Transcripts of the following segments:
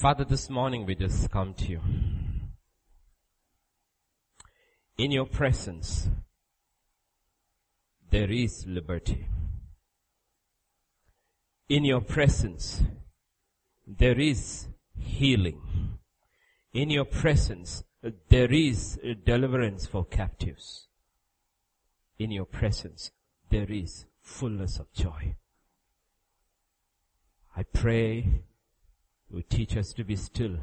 Father, this morning we just come to you. In your presence, there is liberty. In your presence, there is healing. In your presence, there is deliverance for captives. In your presence, there is fullness of joy. I pray you teach us to be still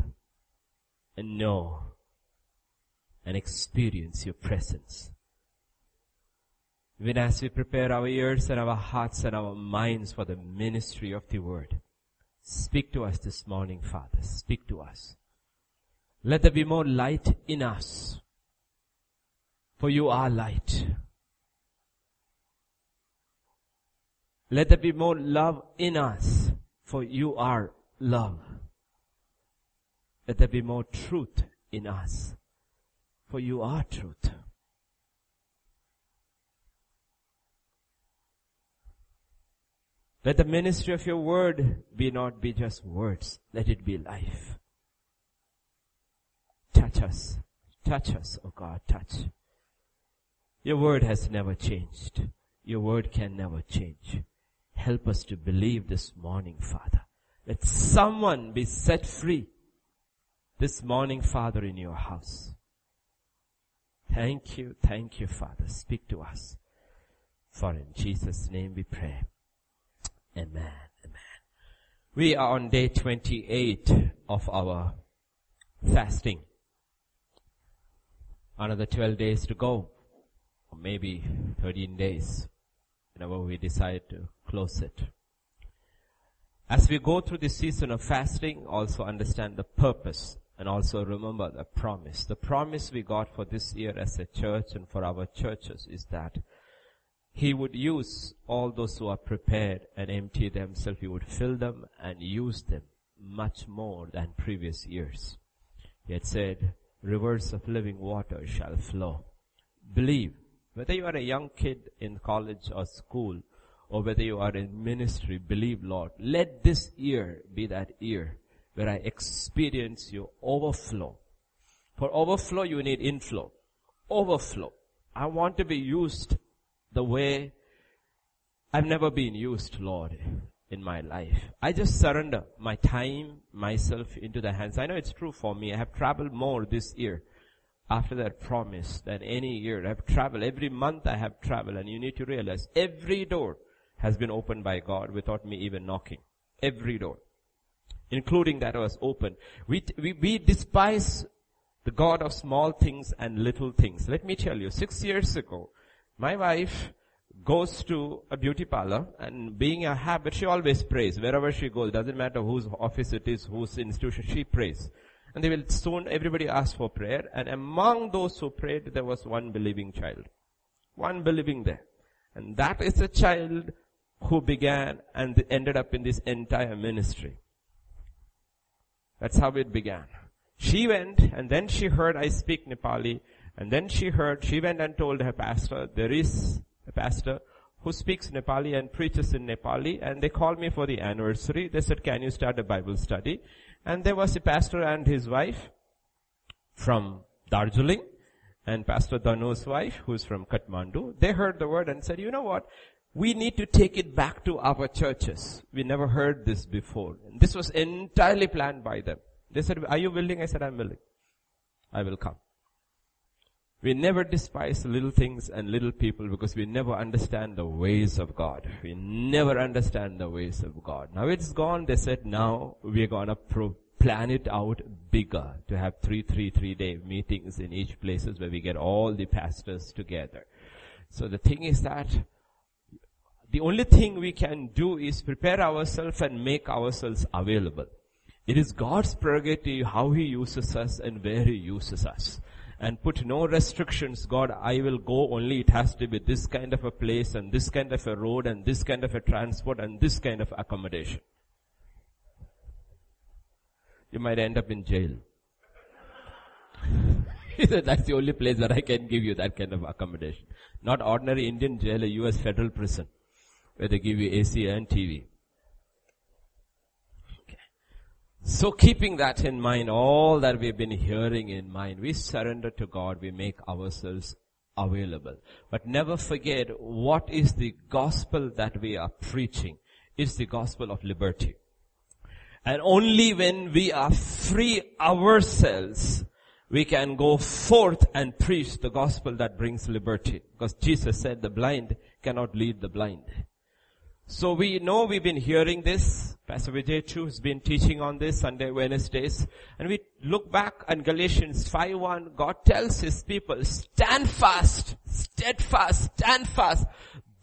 and know and experience your presence. Even as we prepare our ears and our hearts and our minds for the ministry of the word, speak to us this morning, Father. Speak to us. Let there be more light in us. For you are light. Let there be more love in us. For you are love. Let there be more truth in us. For you are truth. Let the ministry of your word be not be just words. Let it be life. Touch us. Touch us, oh God, touch. Your word has never changed. Your word can never change. Help us to believe this morning, Father. Let someone be set free this morning, Father, in your house. Thank you, thank you, Father. Speak to us. For in Jesus' name we pray. Amen. Amen. We are on day 28 of our fasting. Another 12 days to go. Or maybe 13 days. Whenever we decide to close it. As we go through this season of fasting, also understand the purpose and also remember the promise. The promise we got for this year as a church and for our churches is that he would use all those who are prepared and empty themselves. He would fill them and use them much more than previous years. He had said, rivers of living water shall flow. Believe. Whether you are a young kid in college or school, or whether you are in ministry, believe Lord. Let this year be that year where I experience your overflow. For overflow, you need inflow. Overflow. I want to be used the way I've never been used, Lord, in my life. I just surrender my time, myself into the hands. I know it's true for me. I have traveled more this year after that promise than any year. I have traveled. Every month I have traveled and you need to realize every door has been opened by God without me even knocking. Every door. Including that was open. We, we, we despise the God of small things and little things. Let me tell you, six years ago, my wife goes to a beauty parlor and being a habit, she always prays. Wherever she goes, doesn't matter whose office it is, whose institution, she prays. And they will soon, everybody asks for prayer. And among those who prayed, there was one believing child. One believing there. And that is a child who began and ended up in this entire ministry. That's how it began. She went and then she heard I speak Nepali and then she heard, she went and told her pastor, there is a pastor who speaks Nepali and preaches in Nepali and they called me for the anniversary. They said, can you start a Bible study? And there was a pastor and his wife from Darjeeling and Pastor Danu's wife who's from Kathmandu. They heard the word and said, you know what? We need to take it back to our churches. We never heard this before. This was entirely planned by them. They said, are you willing? I said, I'm willing. I will come. We never despise little things and little people because we never understand the ways of God. We never understand the ways of God. Now it's gone. They said now we're gonna pro- plan it out bigger to have three, three, three day meetings in each places where we get all the pastors together. So the thing is that the only thing we can do is prepare ourselves and make ourselves available. It is God's prerogative how He uses us and where He uses us and put no restrictions. God, I will go only it has to be this kind of a place and this kind of a road and this kind of a transport and this kind of accommodation. You might end up in jail. that's the only place where I can give you that kind of accommodation. Not ordinary Indian jail, a US federal prison, where they give you AC and TV. So keeping that in mind, all that we've been hearing in mind, we surrender to God, we make ourselves available. But never forget what is the gospel that we are preaching. It's the gospel of liberty. And only when we are free ourselves, we can go forth and preach the gospel that brings liberty. Because Jesus said the blind cannot lead the blind. So we know we've been hearing this. Pastor Vijay too has been teaching on this Sunday, Wednesdays. And we look back on Galatians 5.1. God tells his people, stand fast, steadfast, stand fast.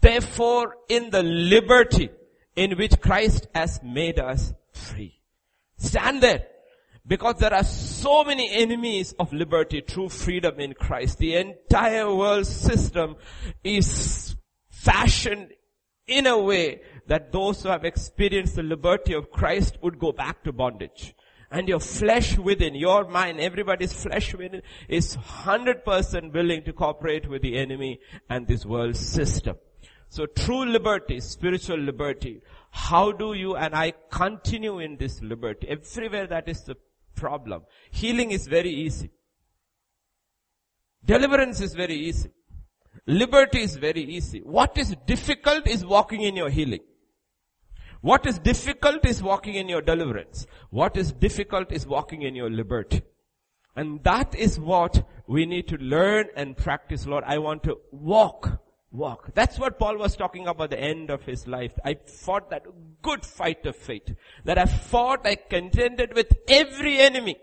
Therefore in the liberty in which Christ has made us free. Stand there. Because there are so many enemies of liberty, true freedom in Christ. The entire world system is fashioned in a way that those who have experienced the liberty of Christ would go back to bondage. And your flesh within, your mind, everybody's flesh within is 100% willing to cooperate with the enemy and this world system. So true liberty, spiritual liberty, how do you and I continue in this liberty? Everywhere that is the problem. Healing is very easy. Deliverance is very easy. Liberty is very easy. What is difficult is walking in your healing. What is difficult is walking in your deliverance. What is difficult is walking in your liberty. And that is what we need to learn and practice, Lord. I want to walk walk. That's what Paul was talking about at the end of his life. I fought that good fight of faith. That I fought, I contended with every enemy.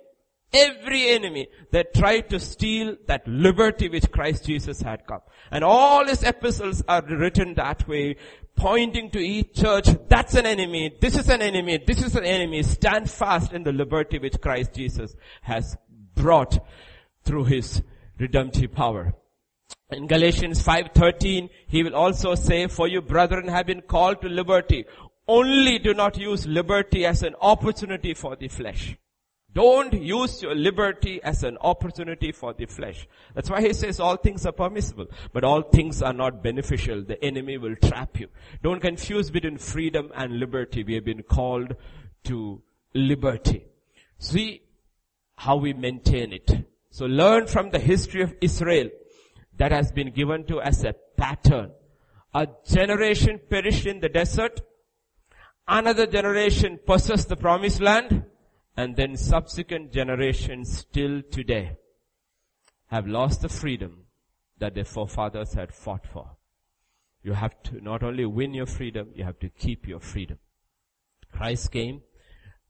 Every enemy that tried to steal that liberty which Christ Jesus had come. And all his epistles are written that way, pointing to each church, that's an enemy, this is an enemy, this is an enemy. Stand fast in the liberty which Christ Jesus has brought through his redemptive power. In Galatians 5:13, he will also say, "For you brethren have been called to liberty. Only do not use liberty as an opportunity for the flesh." Don't use your liberty as an opportunity for the flesh. That's why he says all things are permissible, but all things are not beneficial. The enemy will trap you. Don't confuse between freedom and liberty. We have been called to liberty. See how we maintain it. So learn from the history of Israel that has been given to as a pattern. A generation perished in the desert. Another generation possessed the promised land. And then subsequent generations still today have lost the freedom that their forefathers had fought for. You have to not only win your freedom, you have to keep your freedom. Christ came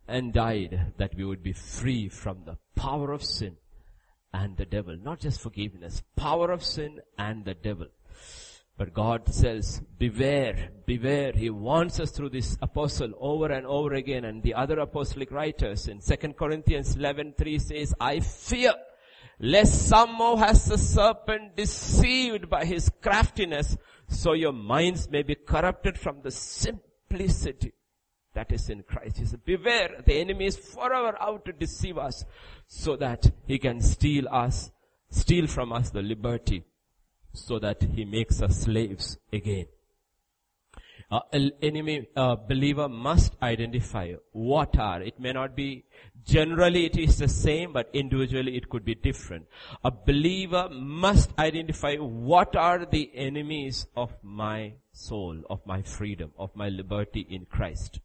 and died that we would be free from the power of sin and the devil. Not just forgiveness, power of sin and the devil. But God says, beware, beware. He warns us through this apostle over and over again and the other apostolic writers in 2 Corinthians 11, 3 says, I fear lest somehow has the serpent deceived by his craftiness so your minds may be corrupted from the simplicity that is in Christ. He said, beware, the enemy is forever out to deceive us so that he can steal us, steal from us the liberty so that he makes us slaves again. Uh, enemy uh, believer must identify what are. It may not be generally it is the same, but individually it could be different. A believer must identify what are the enemies of my soul, of my freedom, of my liberty in Christ.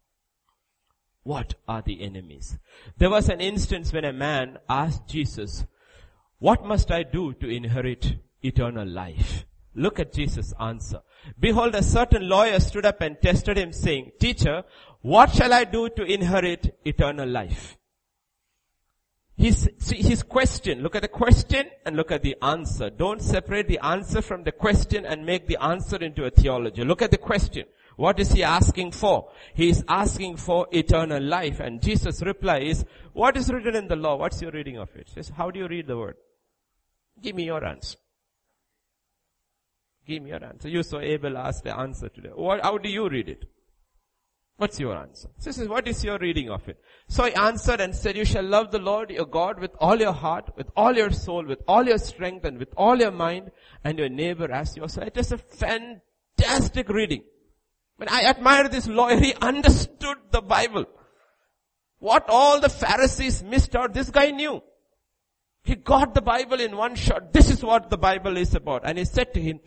What are the enemies? There was an instance when a man asked Jesus, what must I do to inherit eternal life? Look at Jesus' answer. Behold, a certain lawyer stood up and tested him saying, teacher, what shall I do to inherit eternal life? His, his question, look at the question and look at the answer. Don't separate the answer from the question and make the answer into a theology. Look at the question. What is he asking for? He is asking for eternal life. And Jesus' reply is, what is written in the law? What's your reading of it? He says, how do you read the word? Give me your answer. Give me your answer. You so able asked the answer today. What, how do you read it? What's your answer? He says, what is your reading of it? So I answered and said, you shall love the Lord your God with all your heart, with all your soul, with all your strength, and with all your mind, and your neighbor as yourself. It is a fantastic reading. But I admire this lawyer. He understood the Bible. What all the Pharisees missed out, this guy knew. He got the Bible in one shot. This is what the Bible is about. And he said to him,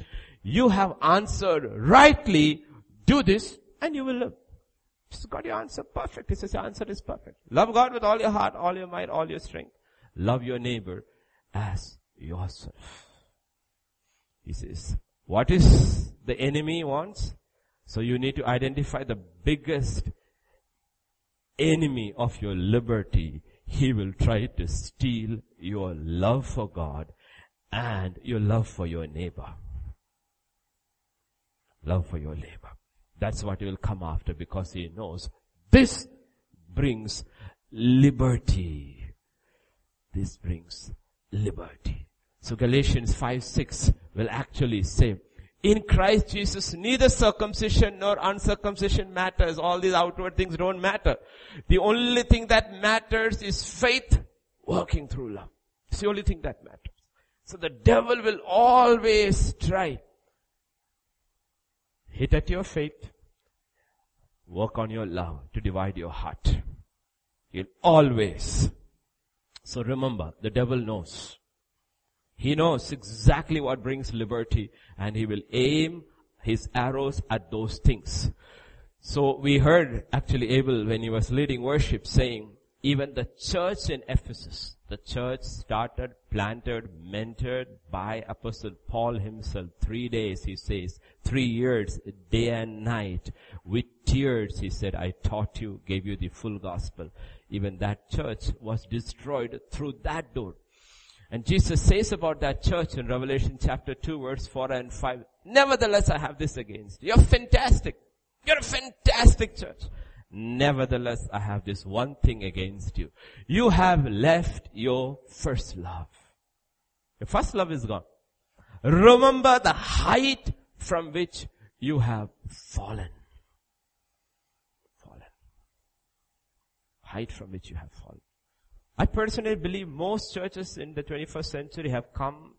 you have answered rightly, do this and you will live. He's got your answer perfect. He says your answer is perfect. Love God with all your heart, all your mind, all your strength. Love your neighbor as yourself. He says, what is the enemy wants? So you need to identify the biggest enemy of your liberty. He will try to steal your love for God and your love for your neighbor. Love for your neighbor. That's what he will come after because he knows this brings liberty. This brings liberty. So Galatians 5, 6 will actually say, in Christ Jesus, neither circumcision nor uncircumcision matters. All these outward things don't matter. The only thing that matters is faith working through love. It's the only thing that matters. So the devil will always try. Hit at your faith. Work on your love to divide your heart. You'll always. So remember, the devil knows. He knows exactly what brings liberty and he will aim his arrows at those things. So we heard actually Abel when he was leading worship saying, even the church in Ephesus, the church started, planted, mentored by Apostle Paul himself. Three days, he says, three years, day and night, with tears, he said, I taught you, gave you the full gospel. Even that church was destroyed through that door. And Jesus says about that church in Revelation chapter 2 verse 4 and 5, nevertheless I have this against you. You're fantastic. You're a fantastic church. Nevertheless I have this one thing against you. You have left your first love. Your first love is gone. Remember the height from which you have fallen. Fallen. Height from which you have fallen. I personally believe most churches in the 21st century have come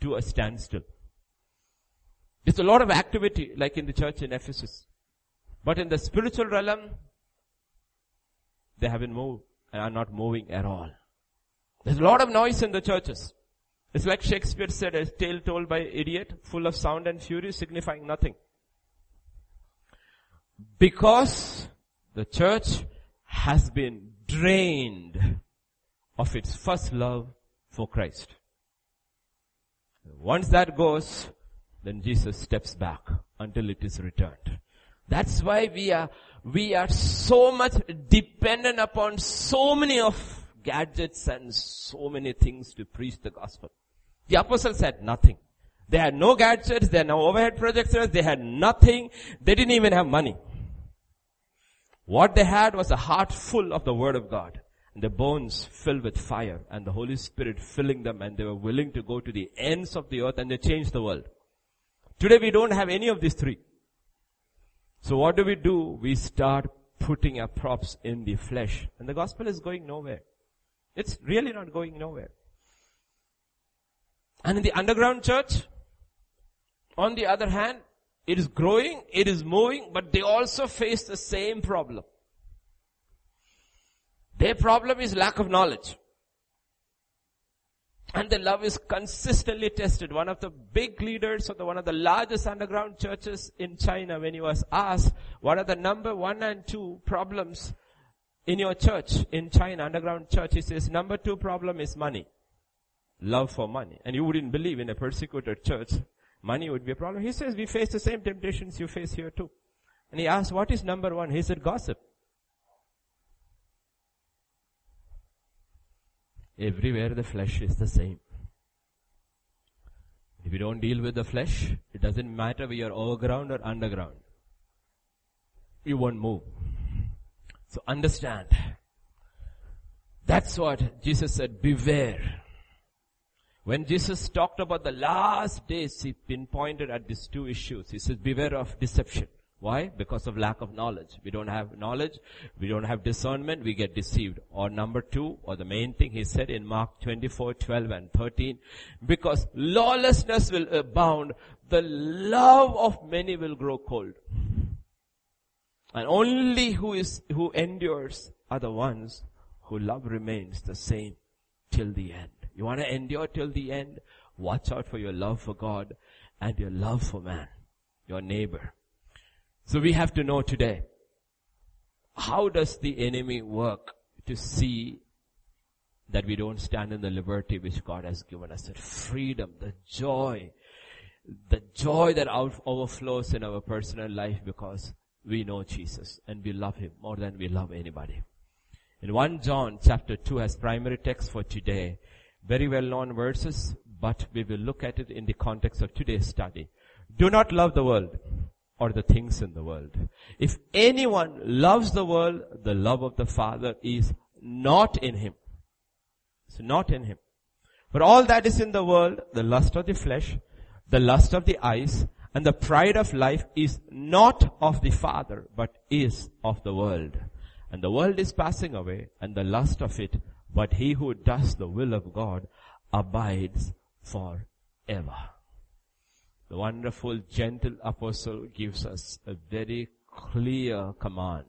to a standstill. There's a lot of activity like in the church in Ephesus. But in the spiritual realm, they haven't moved and are not moving at all. There's a lot of noise in the churches. It's like Shakespeare said, a tale told by idiot, full of sound and fury, signifying nothing. Because the church has been drained of its first love for Christ. Once that goes, then Jesus steps back until it is returned. That's why we are, we are so much dependent upon so many of gadgets and so many things to preach the gospel. The apostles had nothing. They had no gadgets, they had no overhead projectors, they had nothing, they didn't even have money. What they had was a heart full of the word of God and their bones filled with fire and the Holy Spirit filling them and they were willing to go to the ends of the earth and they changed the world. Today we don't have any of these three. So what do we do? We start putting our props in the flesh and the gospel is going nowhere. It's really not going nowhere. And in the underground church, on the other hand, it is growing, it is moving, but they also face the same problem. Their problem is lack of knowledge. And the love is consistently tested. One of the big leaders of the, one of the largest underground churches in China, when he was asked, what are the number one and two problems in your church, in China, underground church, he says, number two problem is money. Love for money. And you wouldn't believe in a persecuted church, money would be a problem. He says, we face the same temptations you face here too. And he asked, what is number one? He said, gossip. Everywhere the flesh is the same. If you don't deal with the flesh, it doesn't matter whether you're overground or underground. You won't move. So understand. That's what Jesus said, beware. When Jesus talked about the last days, he pinpointed at these two issues. He says, beware of deception. Why? Because of lack of knowledge. We don't have knowledge, we don't have discernment, we get deceived. Or number two, or the main thing he said in Mark 24, 12 and 13, because lawlessness will abound, the love of many will grow cold. And only who is, who endures are the ones who love remains the same till the end. You want to endure till the end? Watch out for your love for God and your love for man, your neighbor. So we have to know today, how does the enemy work to see that we don't stand in the liberty which God has given us, the freedom, the joy, the joy that overflows in our personal life because we know Jesus and we love Him more than we love anybody. In 1 John chapter 2 has primary text for today. Very well known verses, but we will look at it in the context of today's study. Do not love the world or the things in the world. If anyone loves the world, the love of the Father is not in him. It's not in him. For all that is in the world, the lust of the flesh, the lust of the eyes, and the pride of life is not of the Father, but is of the world. And the world is passing away, and the lust of it, but he who does the will of God abides forever. The wonderful, gentle apostle gives us a very clear command.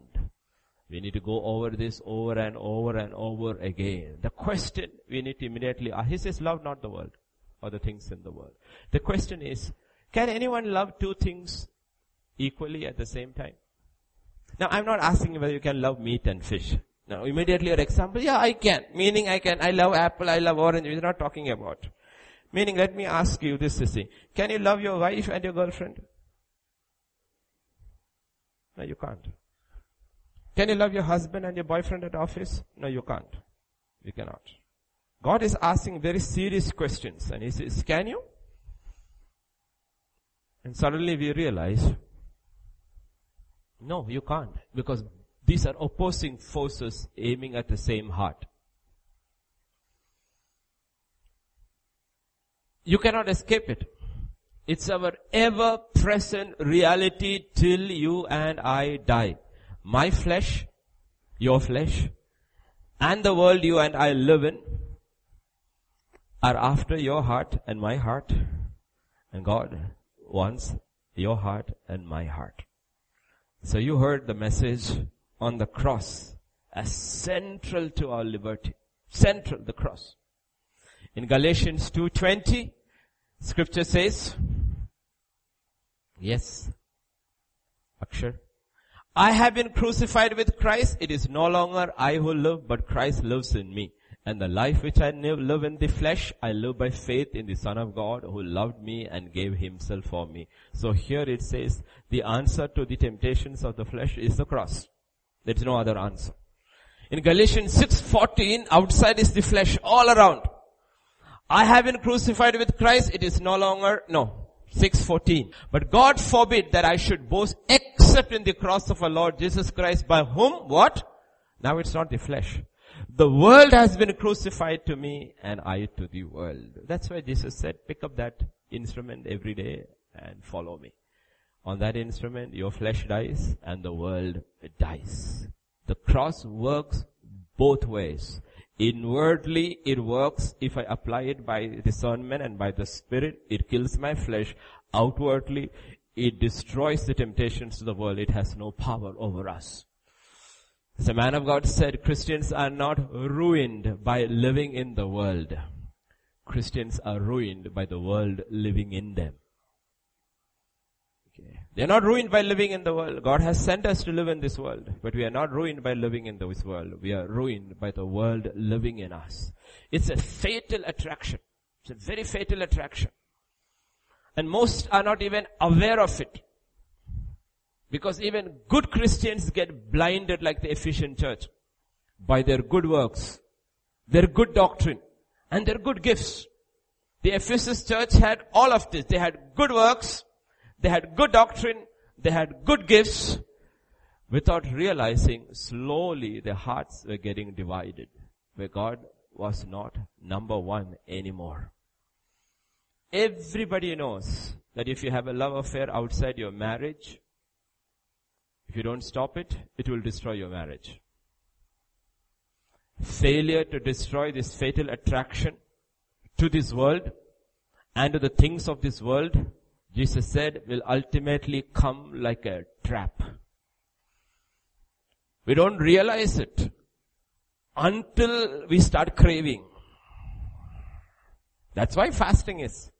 We need to go over this over and over and over again. The question we need to immediately he says love not the world or the things in the world. The question is, can anyone love two things equally at the same time? Now I'm not asking whether you can love meat and fish. Now immediately your example, yeah I can. Meaning I can, I love apple, I love orange. We're not talking about. Meaning let me ask you this Sissy. Can you love your wife and your girlfriend? No, you can't. Can you love your husband and your boyfriend at office? No, you can't. You cannot. God is asking very serious questions and he says, can you? And suddenly we realize, no, you can't because these are opposing forces aiming at the same heart. You cannot escape it. It's our ever present reality till you and I die. My flesh, your flesh, and the world you and I live in are after your heart and my heart. And God wants your heart and my heart. So you heard the message on the cross as central to our liberty. Central, the cross. In Galatians 2.20, scripture says, yes, Akshar, I have been crucified with Christ. It is no longer I who live, but Christ lives in me. And the life which I live in the flesh, I live by faith in the Son of God who loved me and gave himself for me. So here it says, the answer to the temptations of the flesh is the cross. There's no other answer. In Galatians 6:14, outside is the flesh all around. I have been crucified with Christ. It is no longer, no, 6:14. But God forbid that I should boast except in the cross of our Lord Jesus Christ by whom, what? Now it's not the flesh. The world has been crucified to me and I to the world. That's why Jesus said, pick up that instrument every day and follow me. On that instrument, your flesh dies and the world dies. The cross works both ways. Inwardly, it works if I apply it by discernment and by the Spirit. It kills my flesh. Outwardly, it destroys the temptations of the world. It has no power over us. As a man of God said, Christians are not ruined by living in the world. Christians are ruined by the world living in them. Okay. They're not ruined by living in the world. God has sent us to live in this world, but we are not ruined by living in this world. We are ruined by the world living in us. It's a fatal attraction. It's a very fatal attraction. And most are not even aware of it. Because even good Christians get blinded like the Ephesian church by their good works, their good doctrine, and their good gifts. The Ephesus church had all of this. They had good works, they had good doctrine, they had good gifts. Without realizing, slowly their hearts were getting divided, where God was not number one anymore. Everybody knows that if you have a love affair outside your marriage, if you don't stop it, it will destroy your marriage. Failure to destroy this fatal attraction to this world and to the things of this world, Jesus said, will ultimately come like a trap. We don't realize it. until we start craving. That's why fasting is.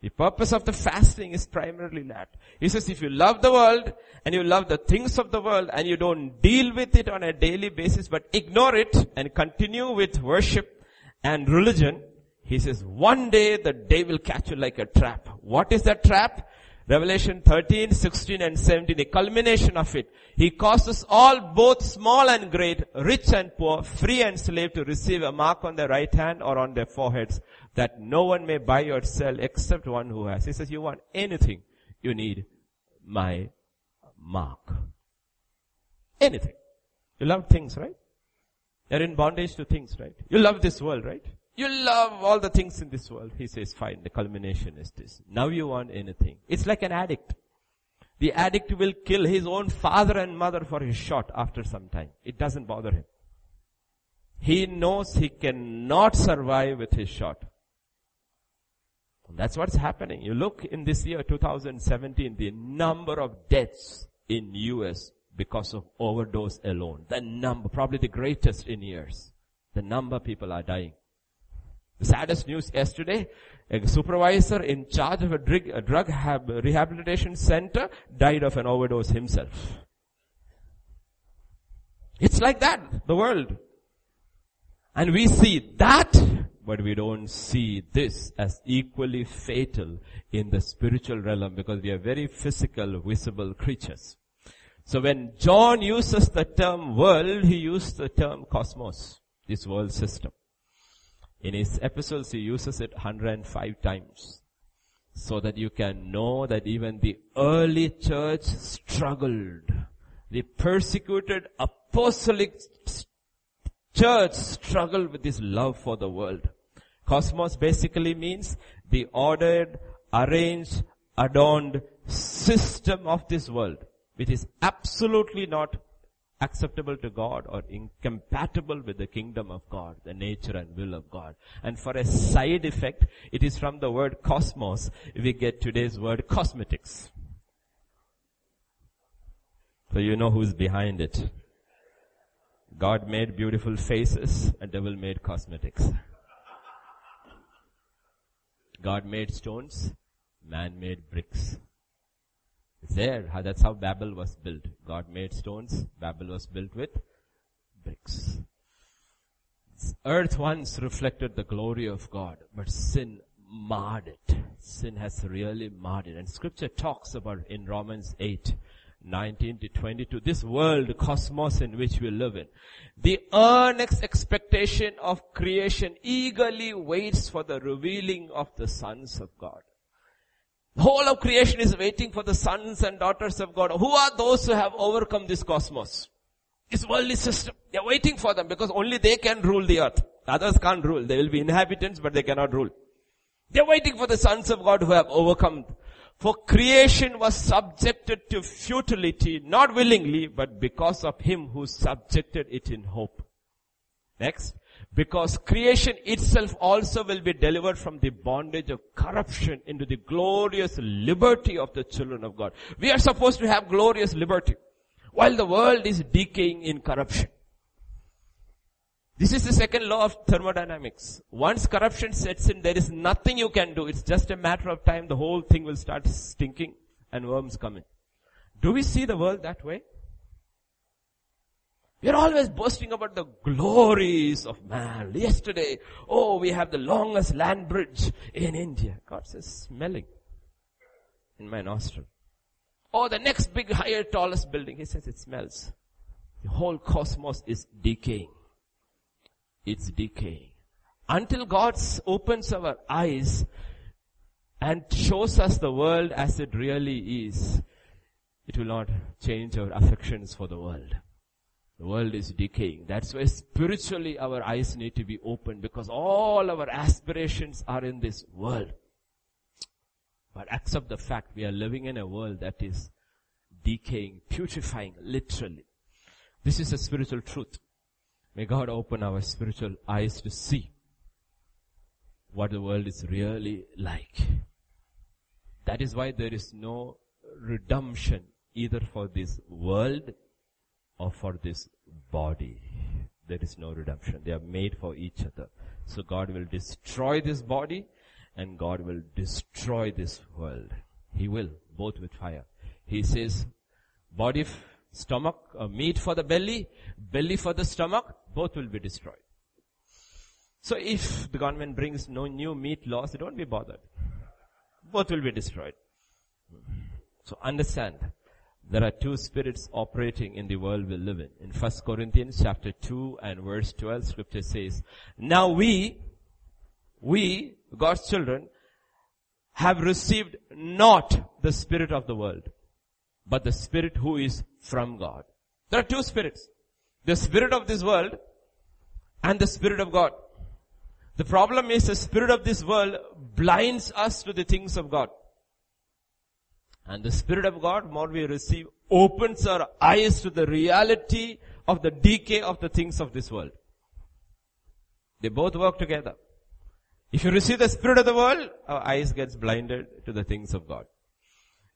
The purpose of the fasting is primarily that. He says if you love the world and you love the things of the world and you don't deal with it on a daily basis but ignore it and continue with worship and religion, he says one day the day will catch you like a trap. What is that trap? Revelation 13, 16 and 17, the culmination of it. He causes all, both small and great, rich and poor, free and slave to receive a mark on their right hand or on their foreheads that no one may buy or sell except one who has. He says, you want anything, you need my mark. Anything. You love things, right? You're in bondage to things, right? You love this world, right? You love all the things in this world. He says, fine, the culmination is this. Now you want anything. It's like an addict. The addict will kill his own father and mother for his shot after some time. It doesn't bother him. He knows he cannot survive with his shot. That's what's happening. You look in this year 2017, the number of deaths in US because of overdose alone. The number, probably the greatest in years. The number people are dying. The saddest news yesterday, a supervisor in charge of a drug, a drug rehabilitation center died of an overdose himself. It's like that, the world. And we see that, but we don't see this as equally fatal in the spiritual realm because we are very physical, visible creatures. So when John uses the term world, he used the term cosmos, this world system. In his epistles, he uses it 105 times. So that you can know that even the early church struggled. The persecuted apostolic church struggled with this love for the world. Cosmos basically means the ordered, arranged, adorned system of this world, which is absolutely not acceptable to God or incompatible with the kingdom of God, the nature and will of God. And for a side effect, it is from the word cosmos we get today's word cosmetics. So you know who's behind it. God made beautiful faces and devil made cosmetics. God made stones, man made bricks. There. That's how Babel was built. God made stones. Babel was built with bricks. Earth once reflected the glory of God, but sin marred it. Sin has really marred it. And scripture talks about in Romans 8, 19 to 22, this world, cosmos in which we live in. The earnest expectation of creation eagerly waits for the revealing of the sons of God. The whole of creation is waiting for the sons and daughters of God. Who are those who have overcome this cosmos? This worldly system. They're waiting for them because only they can rule the earth. Others can't rule. They will be inhabitants, but they cannot rule. They're waiting for the sons of God who have overcome. For creation was subjected to futility, not willingly, but because of him who subjected it in hope. Next. Because creation itself also will be delivered from the bondage of corruption into the glorious liberty of the children of God. We are supposed to have glorious liberty while the world is decaying in corruption. This is the second law of thermodynamics. Once corruption sets in, there is nothing you can do. It's just a matter of time. The whole thing will start stinking and worms come in. Do we see the world that way? We are always boasting about the glories of man. Yesterday, oh, we have the longest land bridge in India. God says, smelling in my nostril. Oh, the next big, higher, tallest building. He says it smells. The whole cosmos is decaying. It's decaying. Until God opens our eyes and shows us the world as it really is, it will not change our affections for the world. The world is decaying. That's why spiritually our eyes need to be opened because all our aspirations are in this world. But accept the fact we are living in a world that is decaying, putrefying, literally. This is a spiritual truth. May God open our spiritual eyes to see what the world is really like. That is why there is no redemption either for this world or for this body. there is no redemption. They are made for each other. So God will destroy this body and God will destroy this world. He will, both with fire. He says, body, stomach, uh, meat for the belly, belly for the stomach, both will be destroyed. So if the government brings no new meat laws, don't be bothered. Both will be destroyed. So understand, there are two spirits operating in the world we live in. In 1 Corinthians chapter 2 and verse 12, scripture says, Now we, we, God's children, have received not the spirit of the world, but the spirit who is from God. There are two spirits. The spirit of this world and the spirit of God. The problem is the spirit of this world blinds us to the things of God. And the Spirit of God, more we receive, opens our eyes to the reality of the decay of the things of this world. They both work together. If you receive the Spirit of the world, our eyes gets blinded to the things of God.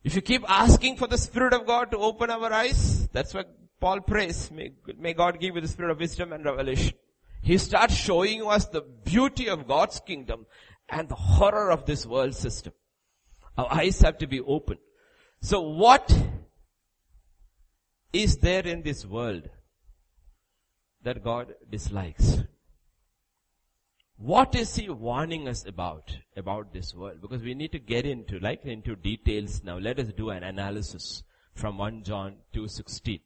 If you keep asking for the Spirit of God to open our eyes, that's what Paul prays. May, may God give you the Spirit of wisdom and revelation. He starts showing us the beauty of God's kingdom and the horror of this world system. Our eyes have to be opened. So what is there in this world that God dislikes? What is he warning us about, about this world? Because we need to get into, like into details now. Let us do an analysis from 1 John 2.16.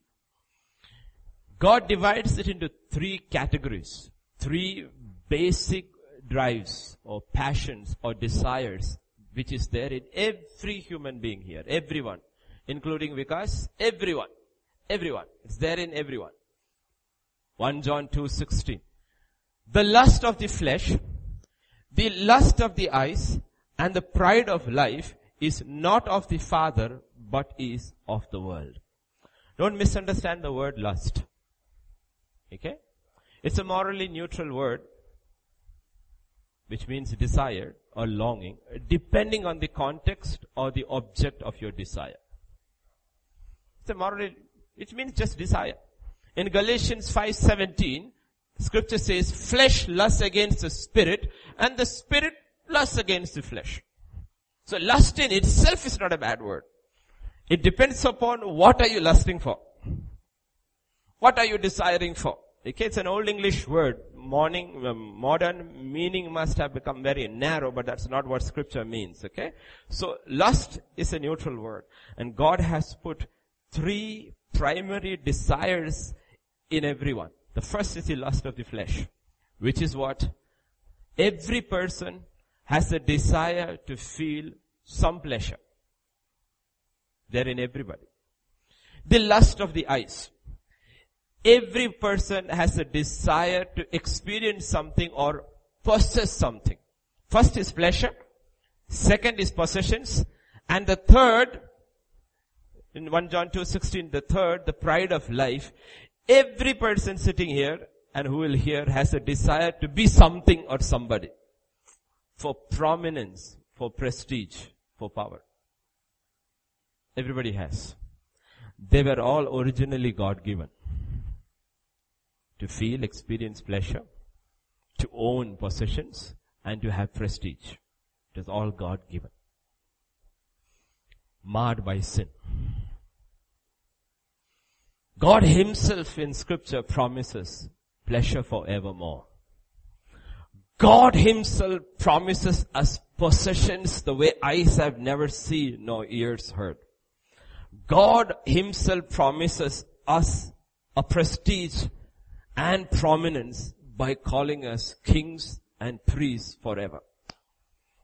God divides it into three categories. Three basic drives or passions or desires which is there in every human being here. Everyone. Including Vikas. Everyone. Everyone. It's there in everyone. 1 John 2.16. The lust of the flesh, the lust of the eyes, and the pride of life is not of the Father, but is of the world. Don't misunderstand the word lust. Okay? It's a morally neutral word, which means desire or longing, depending on the context or the object of your desire. It's a moral, which means just desire. In Galatians 5:17, scripture says, flesh lusts against the spirit, and the spirit lusts against the flesh. So lust in itself is not a bad word. It depends upon what are you lusting for. What are you desiring for? Okay, it's an old English word. Morning, um, modern meaning must have become very narrow, but that's not what scripture means. Okay, so lust is a neutral word, and God has put three primary desires in everyone. The first is the lust of the flesh, which is what every person has a desire to feel some pleasure. They're in everybody. The lust of the eyes Every person has a desire to experience something or possess something. First is pleasure. Second is possessions. And the third, in 1 John 2.16, the third, the pride of life. Every person sitting here and who will hear has a desire to be something or somebody. For prominence, for prestige, for power. Everybody has. They were all originally God given to feel, experience pleasure, to own possessions, and to have prestige. It is all God given. Marred by sin. God himself in scripture promises pleasure forevermore. God himself promises us possessions the way eyes have never seen nor ears heard. God himself promises us a prestige and prominence by calling us kings and priests forever.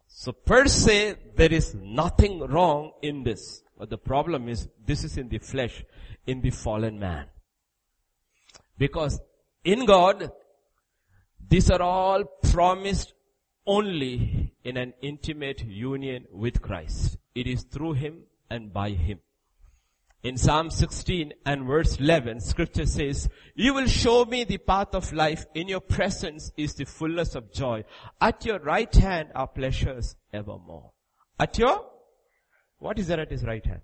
So per se, there is nothing wrong in this. But the problem is, this is in the flesh, in the fallen man. Because in God, these are all promised only in an intimate union with Christ. It is through Him and by Him. In Psalm 16 and verse 11, scripture says, You will show me the path of life. In your presence is the fullness of joy. At your right hand are pleasures evermore. At your, what is there at his right hand?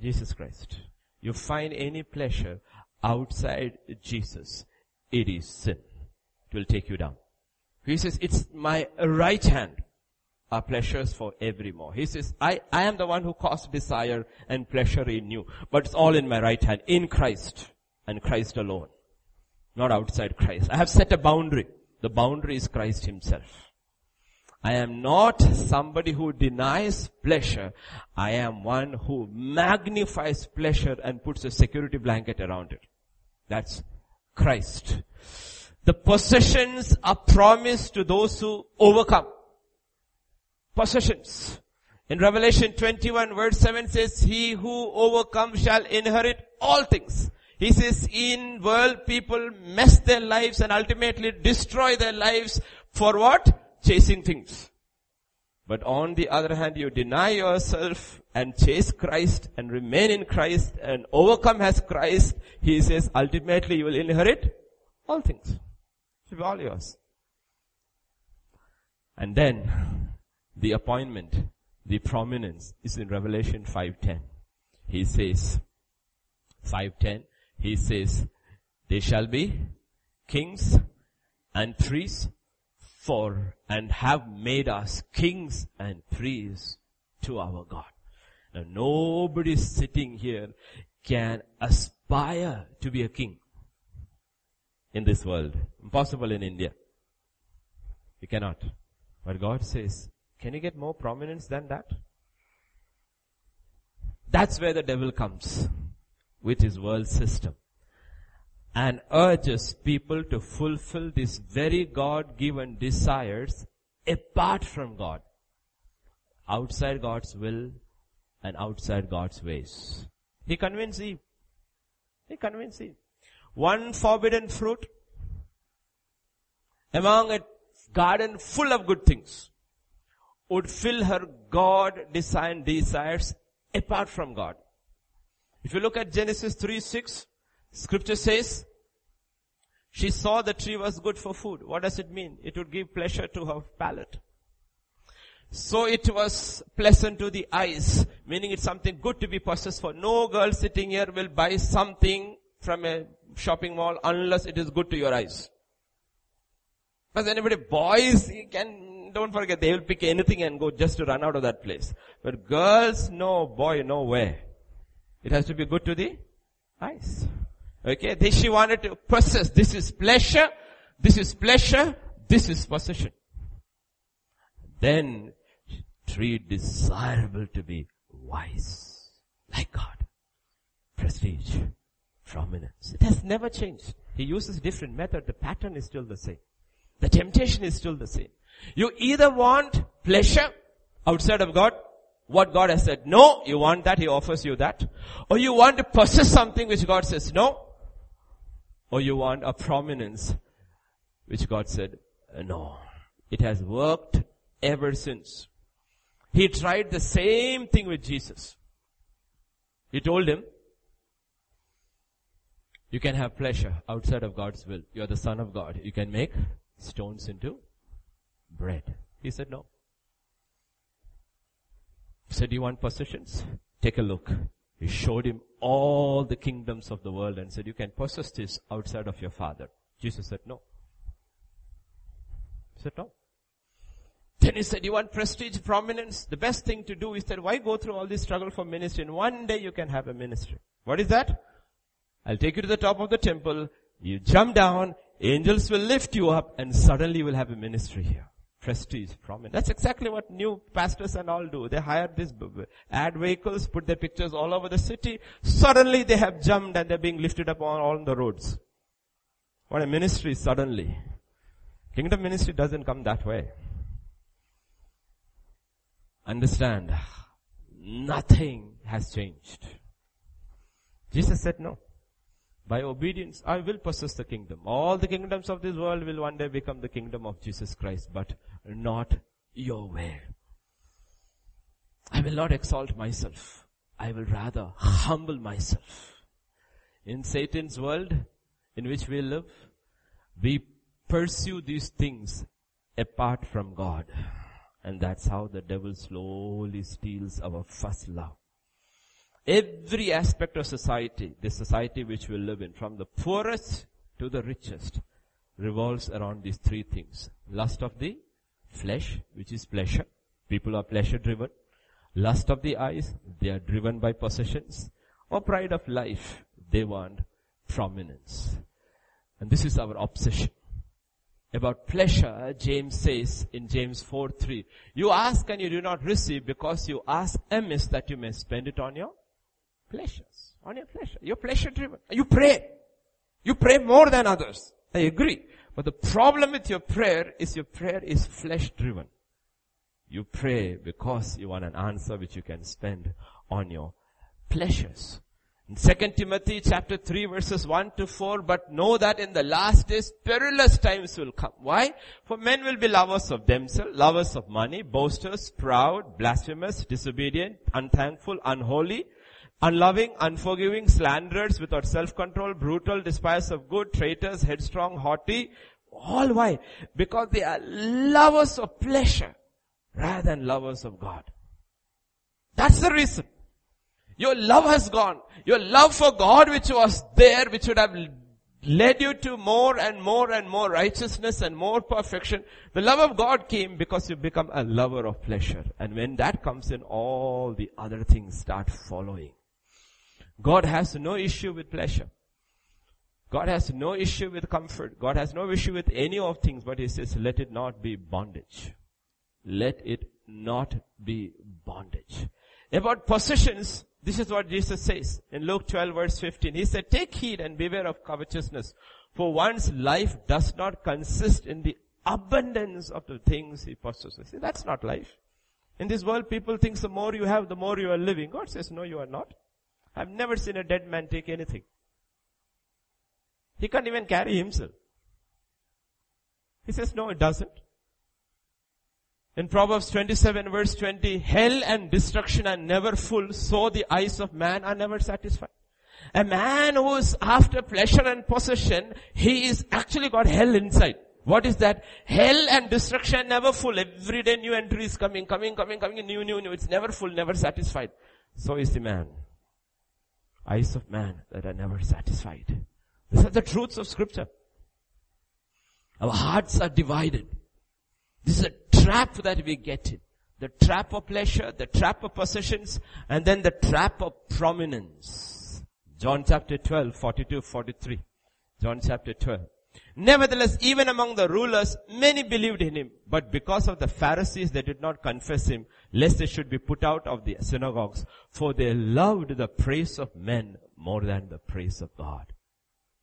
Jesus Christ. You find any pleasure outside Jesus. it is sin. It will take you down. He says, it's my right hand are pleasures for evermore. He says, I, I am the one who caused desire and pleasure in you, but it's all in my right hand, in Christ and Christ alone, not outside Christ. I have set a boundary. The boundary is Christ himself. I am not somebody who denies pleasure. I am one who magnifies pleasure and puts a security blanket around it. That's Christ. The possessions are promised to those who overcome. Possessions. In Revelation 21 verse 7 says, He who overcomes shall inherit all things. He says, in world people mess their lives and ultimately destroy their lives for what? Chasing things. But on the other hand, you deny yourself and chase Christ and remain in Christ and overcome as Christ. He says, ultimately you will inherit all things. It be all yours. And then, the appointment, the prominence is in Revelation 5.10. He says, 5.10, he says, they shall be kings and priests for and have made us kings and priests to our God. Now nobody sitting here can aspire to be a king in this world. Impossible in India. You cannot. But God says, can you get more prominence than that? That's where the devil comes with his world system and urges people to fulfill these very God-given desires apart from God. Outside God's will and outside God's ways. He convinced Eve. He convinced Eve. One forbidden fruit among a garden full of good things would fill her God designed desires apart from God. If you look at Genesis 3 6, scripture says, she saw the tree was good for food. What does it mean? It would give pleasure to her palate. So it was pleasant to the eyes, meaning it's something good to be possessed for. No girl sitting here will buy something from a shopping mall unless it is good to your eyes. Because anybody, boys, you can, don't forget, they will pick anything and go just to run out of that place. But girls, no, boy, no way. It has to be good to the eyes. Okay, this she wanted to possess. This is pleasure, this is pleasure, this is possession. Then treat desirable to be wise, like God. Prestige, prominence. It has never changed. He uses different method. The pattern is still the same. The temptation is still the same. You either want pleasure outside of God what God has said no, you want that, He offers you that. Or you want to possess something which God says no. Or you want a prominence which God said uh, no. It has worked ever since. He tried the same thing with Jesus. He told him, you can have pleasure outside of God's will. You are the son of God. You can make stones into bread. He said no. He said, you want possessions? Take a look. He showed him all the kingdoms of the world and said, you can possess this outside of your father. Jesus said, no. He said, no. Then he said, you want prestige, prominence? The best thing to do is that why go through all this struggle for ministry? And one day you can have a ministry. What is that? I'll take you to the top of the temple. You jump down. Angels will lift you up and suddenly you will have a ministry here prestige, prominence. That's exactly what new pastors and all do. They hire these ad vehicles, put their pictures all over the city. Suddenly they have jumped and they're being lifted up on all the roads. What a ministry suddenly. Kingdom ministry doesn't come that way. Understand, nothing has changed. Jesus said no. By obedience, I will possess the kingdom. All the kingdoms of this world will one day become the kingdom of Jesus Christ, but not your way. I will not exalt myself. I will rather humble myself. In Satan's world in which we live, we pursue these things apart from God. And that's how the devil slowly steals our first love. Every aspect of society, the society which we live in, from the poorest to the richest revolves around these three things. Lust of the flesh, which is pleasure. People are pleasure driven. Lust of the eyes, they are driven by possessions. Or pride of life, they want prominence. And this is our obsession. About pleasure, James says in James 4 3, you ask and you do not receive because you ask amiss that you may spend it on your pleasures. On your pleasure. You're pleasure driven. You pray. You pray more than others. I agree. But the problem with your prayer is your prayer is flesh driven. You pray because you want an answer which you can spend on your pleasures. In 2 Timothy chapter 3 verses 1 to 4, but know that in the last days perilous times will come. Why? For men will be lovers of themselves, lovers of money, boasters, proud, blasphemous, disobedient, unthankful, unholy, unloving, unforgiving, slanderers, without self-control, brutal, despisers of good, traitors, headstrong, haughty. All why? Because they are lovers of pleasure rather than lovers of God. That's the reason. Your love has gone. Your love for God which was there, which would have led you to more and more and more righteousness and more perfection. The love of God came because you become a lover of pleasure. And when that comes in, all the other things start following. God has no issue with pleasure. God has no issue with comfort. God has no issue with any of things, but He says, let it not be bondage. Let it not be bondage. About possessions, this is what Jesus says in Luke 12 verse 15. He said, take heed and beware of covetousness, for one's life does not consist in the abundance of the things he possesses. See, that's not life. In this world, people think the more you have, the more you are living. God says, no, you are not. I've never seen a dead man take anything. He can't even carry himself. He says, no, it doesn't. In Proverbs 27 verse 20, hell and destruction are never full, so the eyes of man are never satisfied. A man who is after pleasure and possession, he is actually got hell inside. What is that? Hell and destruction are never full. Every day new entry is coming, coming, coming, coming, new, new, new. It's never full, never satisfied. So is the man eyes of man that are never satisfied. These are the truths of scripture. Our hearts are divided. This is a trap that we get in. The trap of pleasure, the trap of possessions, and then the trap of prominence. John chapter 12, 42, 43. John chapter 12. Nevertheless, even among the rulers, many believed in him. But because of the Pharisees, they did not confess him, lest they should be put out of the synagogues. For they loved the praise of men more than the praise of God.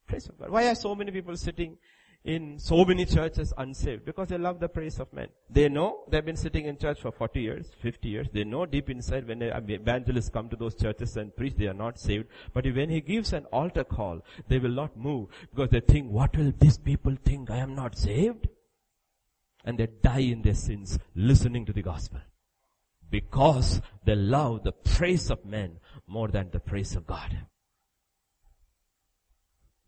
Praise of God. Why are so many people sitting in so many churches unsaved because they love the praise of men. They know they've been sitting in church for 40 years, 50 years. They know deep inside when evangelists come to those churches and preach, they are not saved. But when he gives an altar call, they will not move because they think, what will these people think? I am not saved? And they die in their sins listening to the gospel. Because they love the praise of men more than the praise of God.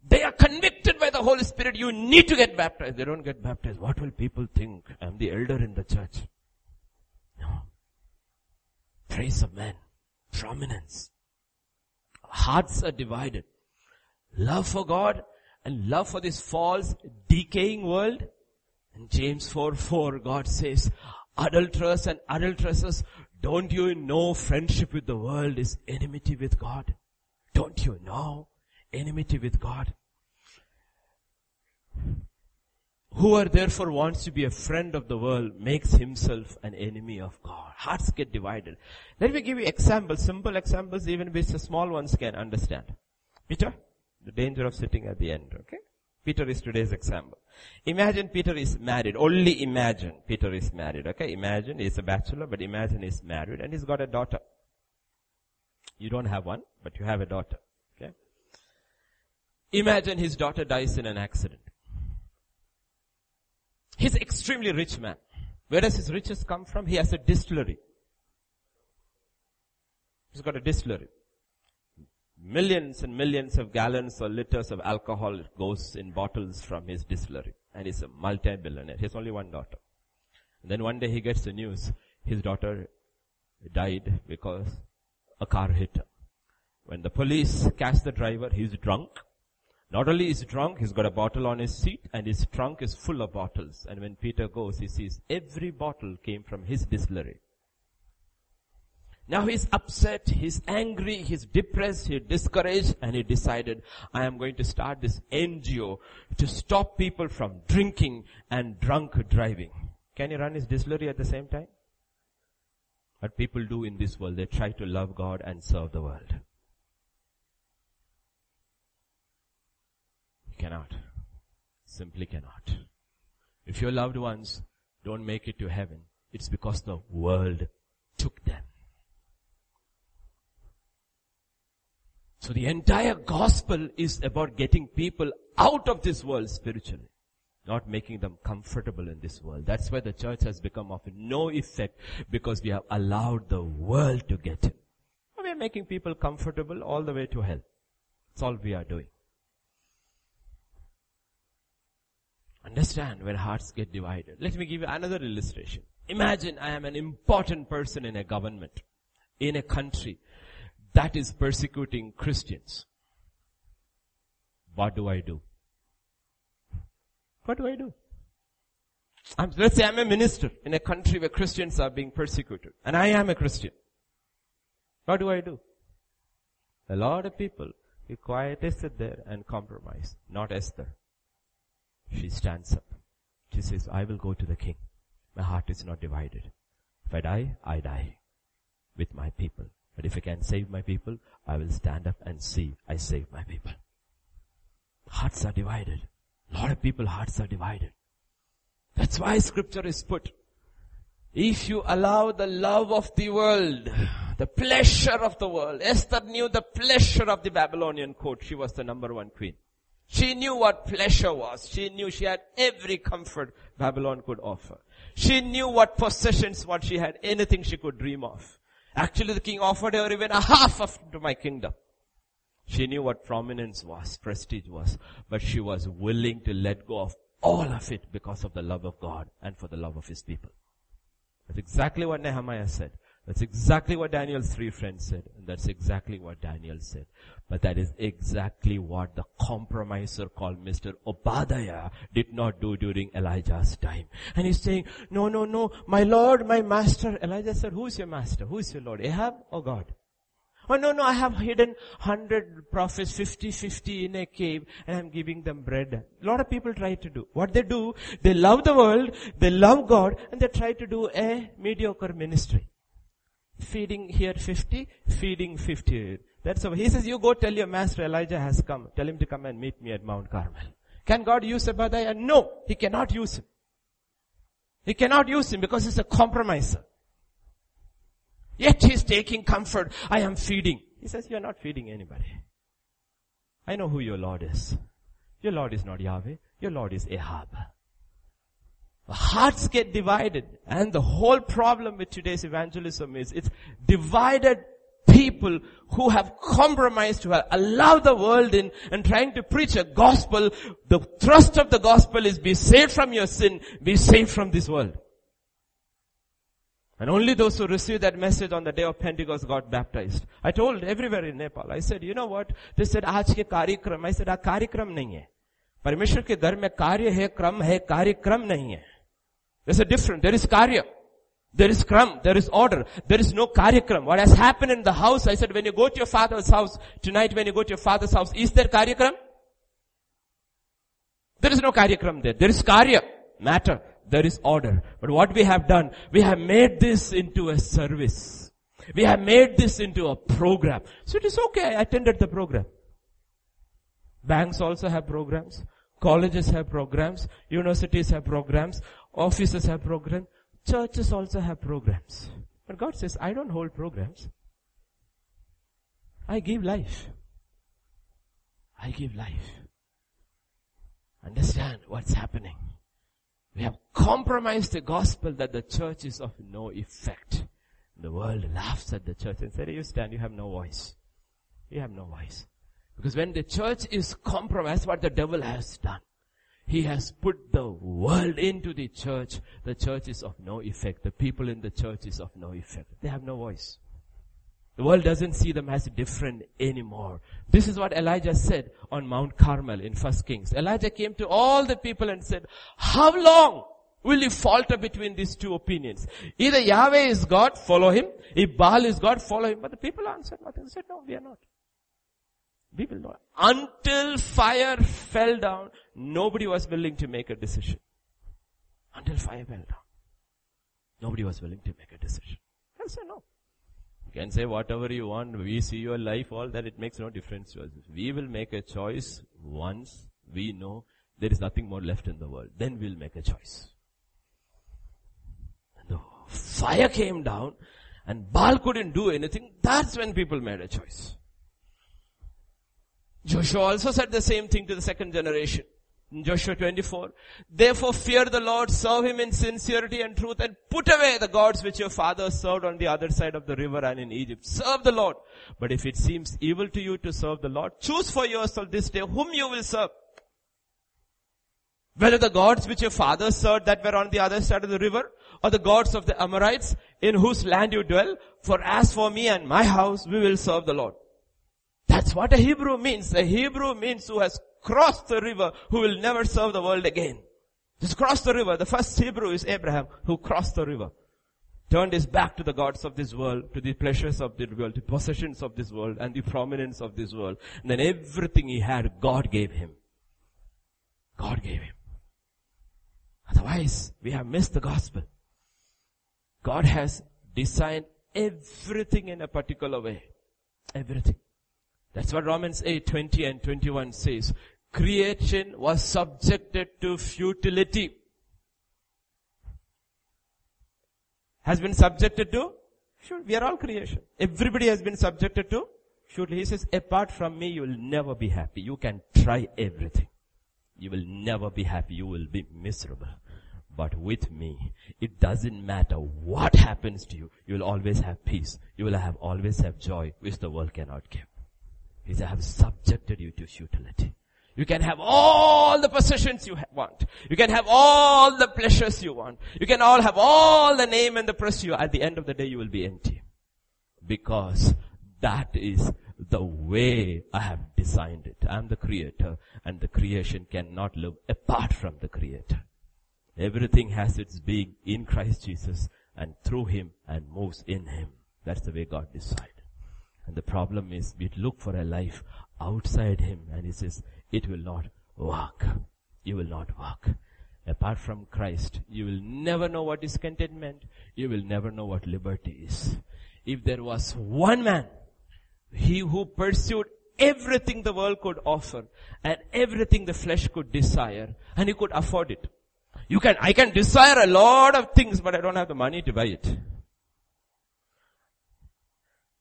They are convicted by the Holy Spirit. You need to get baptized. They don't get baptized. What will people think? I'm the elder in the church. No. Praise of man. Prominence. Hearts are divided. Love for God and love for this false, decaying world. In James 4, 4, God says, adulterers and adulteresses, don't you know friendship with the world is enmity with God? Don't you know? Enmity with God. Whoever therefore wants to be a friend of the world makes himself an enemy of God. Hearts get divided. Let me give you examples, simple examples even which the small ones can understand. Peter, the danger of sitting at the end, okay? Peter is today's example. Imagine Peter is married. Only imagine Peter is married, okay? Imagine he's a bachelor, but imagine he's married and he's got a daughter. You don't have one, but you have a daughter. Imagine his daughter dies in an accident. He's extremely rich man. Where does his riches come from? He has a distillery. He's got a distillery. Millions and millions of gallons or liters of alcohol goes in bottles from his distillery. And he's a multi-billionaire. He has only one daughter. And then one day he gets the news, his daughter died because a car hit her. When the police catch the driver, he's drunk Not only is drunk, he's got a bottle on his seat and his trunk is full of bottles. And when Peter goes, he sees every bottle came from his distillery. Now he's upset, he's angry, he's depressed, he's discouraged, and he decided, I am going to start this NGO to stop people from drinking and drunk driving. Can he run his distillery at the same time? What people do in this world, they try to love God and serve the world. You cannot. Simply cannot. If your loved ones don't make it to heaven, it's because the world took them. So the entire gospel is about getting people out of this world spiritually, not making them comfortable in this world. That's why the church has become of no effect because we have allowed the world to get in. We are making people comfortable all the way to hell. That's all we are doing. Understand when hearts get divided. Let me give you another illustration. Imagine I am an important person in a government, in a country that is persecuting Christians. What do I do? What do I do? I'm, let's say I'm a minister in a country where Christians are being persecuted and I am a Christian. What do I do? A lot of people, you quietly sit there and compromise. Not Esther. She stands up. She says, I will go to the king. My heart is not divided. If I die, I die with my people. But if I can save my people, I will stand up and see I save my people. Hearts are divided. A lot of people hearts are divided. That's why scripture is put. If you allow the love of the world, the pleasure of the world, Esther knew the pleasure of the Babylonian court. She was the number one queen. She knew what pleasure was. She knew she had every comfort Babylon could offer. She knew what possessions, what she had, anything she could dream of. Actually the king offered her even a half of my kingdom. She knew what prominence was, prestige was, but she was willing to let go of all of it because of the love of God and for the love of his people. That's exactly what Nehemiah said. That's exactly what Daniel's three friends said. And that's exactly what Daniel said. But that is exactly what the compromiser called Mr. Obadiah did not do during Elijah's time. And he's saying, no, no, no, my Lord, my master. Elijah said, who is your master? Who is your Lord? Ahab or God? Oh no, no, I have hidden hundred prophets, 50, 50 in a cave and I'm giving them bread. A lot of people try to do. What they do, they love the world, they love God and they try to do a mediocre ministry feeding here 50, feeding 50. That's how he says, you go tell your master Elijah has come. Tell him to come and meet me at Mount Carmel. Can God use Obadiah? No, he cannot use him. He cannot use him because he's a compromiser. Yet he's taking comfort. I am feeding. He says, you're not feeding anybody. I know who your Lord is. Your Lord is not Yahweh. Your Lord is Ahab. Hearts get divided. And the whole problem with today's evangelism is it's divided people who have compromised, who have allowed the world in and trying to preach a gospel. The thrust of the gospel is be saved from your sin, be saved from this world. And only those who received that message on the day of Pentecost got baptized. I told everywhere in Nepal, I said, you know what? They said, आज के कार्यक्रम, I said, आ कार्यक्रम नहीं है. परमेश्वर के घर में कार्य है, क्रम है, कार्यक्रम नहीं है. There's a difference. There is karya. There is kram. There is order. There is no karyakram. What has happened in the house, I said, when you go to your father's house, tonight when you go to your father's house, is there karyakram? There is no karyakram there. There is karya. Matter. There is order. But what we have done, we have made this into a service. We have made this into a program. So it is okay. I attended the program. Banks also have programs. Colleges have programs. Universities have programs. Offices have programs. Churches also have programs. But God says, I don't hold programs. I give life. I give life. Understand what's happening. We have compromised the gospel that the church is of no effect. The world laughs at the church and says, you stand, you have no voice. You have no voice. Because when the church is compromised, what the devil has done. He has put the world into the church. The church is of no effect. The people in the church is of no effect. They have no voice. The world doesn't see them as different anymore. This is what Elijah said on Mount Carmel in First Kings. Elijah came to all the people and said, how long will you falter between these two opinions? Either Yahweh is God, follow him. If Baal is God, follow him. But the people answered nothing. They said, no, we are not. We will not. Until fire fell down, nobody was willing to make a decision. Until fire fell down. Nobody was willing to make a decision. I said no You can say whatever you want. We see your life, all that. It makes no difference to us. We will make a choice once we know there is nothing more left in the world. Then we'll make a choice. And the fire came down and Baal couldn't do anything. That's when people made a choice. Joshua also said the same thing to the second generation. Joshua 24. Therefore fear the Lord, serve Him in sincerity and truth and put away the gods which your fathers served on the other side of the river and in Egypt. Serve the Lord. But if it seems evil to you to serve the Lord, choose for yourself this day whom you will serve. Whether the gods which your fathers served that were on the other side of the river or the gods of the Amorites in whose land you dwell. For as for me and my house, we will serve the Lord. That's what a Hebrew means. A Hebrew means who has crossed the river who will never serve the world again. Just cross the river. The first Hebrew is Abraham who crossed the river. Turned his back to the gods of this world, to the pleasures of this world, the possessions of this world, and the prominence of this world. And then everything he had, God gave him. God gave him. Otherwise, we have missed the gospel. God has designed everything in a particular way. Everything. That's what Romans 8, 20 and 21 says creation was subjected to futility. Has been subjected to? Sure, we are all creation. Everybody has been subjected to futility. He says, apart from me, you will never be happy. You can try everything. You will never be happy. You will be miserable. But with me, it doesn't matter what happens to you. You will always have peace. You will have always have joy, which the world cannot give. He said, I have subjected you to futility. You can have all the possessions you want. You can have all the pleasures you want. You can all have all the name and the press. At the end of the day, you will be empty. Because that is the way I have designed it. I am the creator and the creation cannot live apart from the creator. Everything has its being in Christ Jesus and through him and moves in him. That's the way God decided. And the problem is we look for a life outside him and he says, it will not work. You will not work. Apart from Christ, you will never know what is contentment. You will never know what liberty is. If there was one man, he who pursued everything the world could offer and everything the flesh could desire and he could afford it. You can, I can desire a lot of things, but I don't have the money to buy it.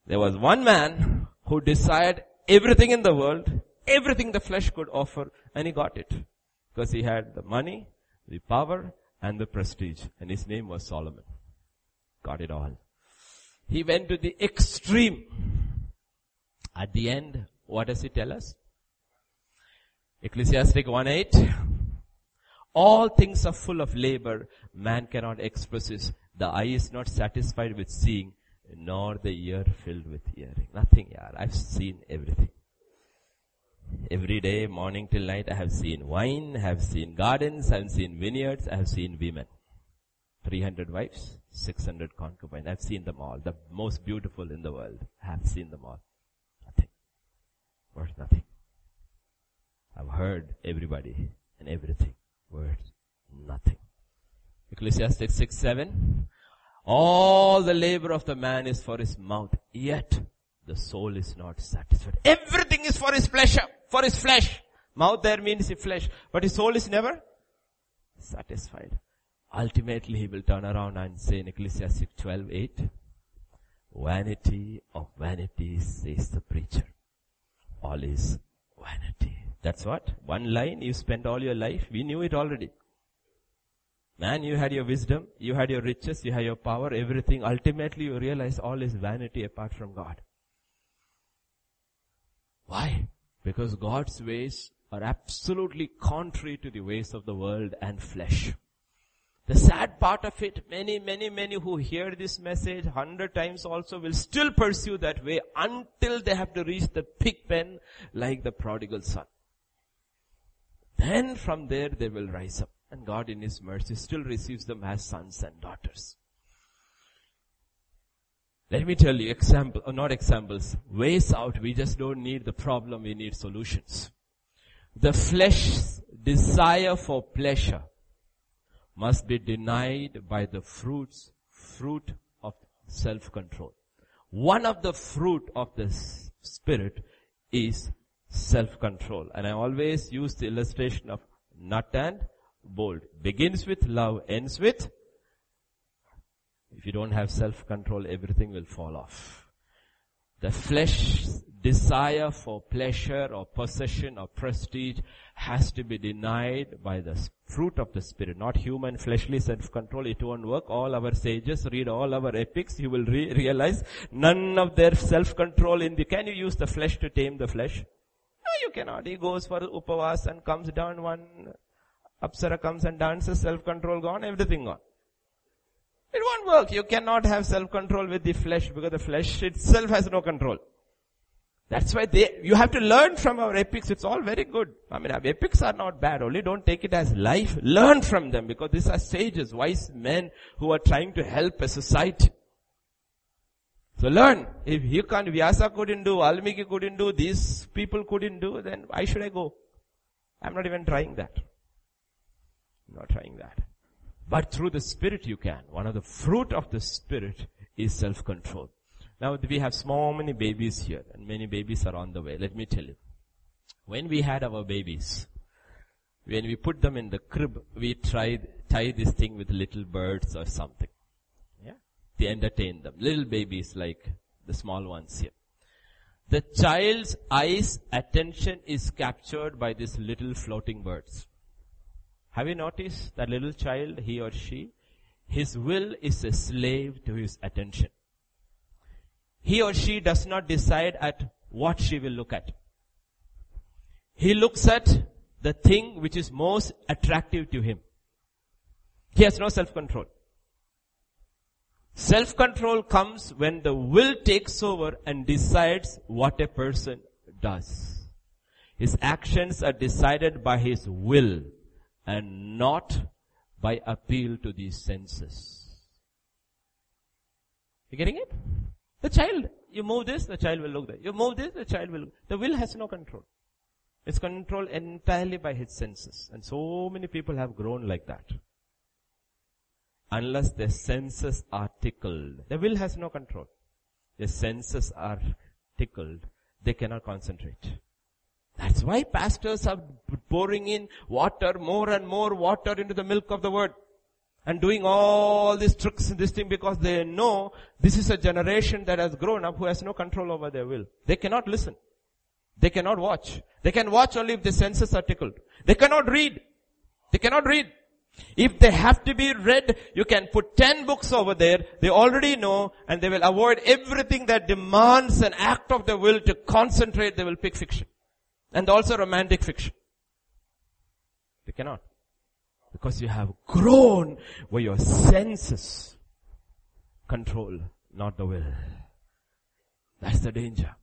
There was one man who desired everything in the world, everything the flesh could offer, and he got it. Because he had the money, the power, and the prestige. And his name was Solomon. Got it all. He went to the extreme. At the end, what does he tell us? Ecclesiastes 1.8 All things are full of labor. Man cannot express it. The eye is not satisfied with seeing nor the ear filled with hearing. Nothing, yeah. I've seen everything. Every day, morning till night, I have seen wine, I have seen gardens, I have seen vineyards, I have seen women. 300 wives, 600 concubines. I've seen them all. The most beautiful in the world. I have seen them all. Nothing. Worth nothing. I've heard everybody and everything. Words, nothing. Ecclesiastes 6, 7. All the labor of the man is for his mouth, yet the soul is not satisfied. Everything is for his pleasure, for his flesh. Mouth there means his flesh, but his soul is never satisfied. Ultimately he will turn around and say in Ecclesiastes 12, 8, vanity of vanities, says the preacher. All is vanity. That's what? One line you spend all your life. We knew it already. Man, you had your wisdom, you had your riches, you had your power, everything. Ultimately, you realize all is vanity apart from God. Why? Because God's ways are absolutely contrary to the ways of the world and flesh. The sad part of it, many, many, many who hear this message hundred times also will still pursue that way until they have to reach the pig pen like the prodigal son. Then from there they will rise up and God in His mercy still receives them as sons and daughters. Let me tell you example, or not examples, ways out. We just don't need the problem, we need solutions. The flesh's desire for pleasure must be denied by the fruits, fruit of self-control. One of the fruit of the spirit is self-control. And I always use the illustration of nut and bolt. Begins with love, ends with if you don't have self-control, everything will fall off. The flesh desire for pleasure or possession or prestige has to be denied by the fruit of the spirit, not human fleshly self-control. It won't work. All our sages read all our epics. You will re- realize none of their self-control in the, can you use the flesh to tame the flesh? No, you cannot. He goes for upavas and comes down one, apsara comes and dances, self-control gone, everything gone. It won't work. You cannot have self-control with the flesh because the flesh itself has no control. That's why they, you have to learn from our epics. It's all very good. I mean, epics are not bad. Only don't take it as life. Learn from them because these are sages, wise men who are trying to help a society. So learn. If you can't, Vyasa couldn't do, Valmiki couldn't do, these people couldn't do, then why should I go? I'm not even trying that. I'm not trying that. But through the Spirit you can. One of the fruit of the Spirit is self-control. Now we have so many babies here and many babies are on the way. Let me tell you. When we had our babies, when we put them in the crib, we tried, tie this thing with little birds or something. Yeah? To entertain them. Little babies like the small ones here. The child's eyes attention is captured by these little floating birds. Have you noticed that little child, he or she, his will is a slave to his attention. He or she does not decide at what she will look at. He looks at the thing which is most attractive to him. He has no self-control. Self-control comes when the will takes over and decides what a person does. His actions are decided by his will and not by appeal to the senses. You getting it? The child, you move this, the child will look there. You move this, the child will look. The will has no control. It's controlled entirely by his senses. And so many people have grown like that. Unless their senses are tickled. The will has no control. Their senses are tickled. They cannot concentrate. That's why pastors are pouring in water, more and more water into the milk of the word. And doing all these tricks and this thing because they know this is a generation that has grown up who has no control over their will. They cannot listen. They cannot watch. They can watch only if the senses are tickled. They cannot read. They cannot read. If they have to be read, you can put 10 books over there. They already know and they will avoid everything that demands an act of the will to concentrate. They will pick fiction and also romantic fiction. You cannot. Because you have grown where your senses control, not the will. That's the danger.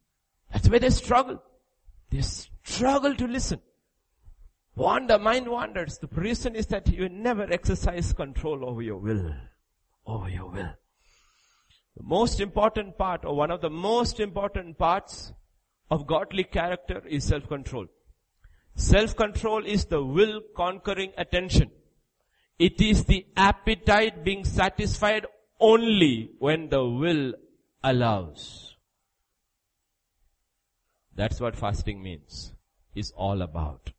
That's where they struggle. They struggle to listen. Wander, mind wanders. The reason is that you never exercise control over your will. Over your will. The most important part or one of the most important parts of godly character is self-control. Self-control is the will conquering attention. It is the appetite being satisfied only when the will allows. That's what fasting means. Is all about.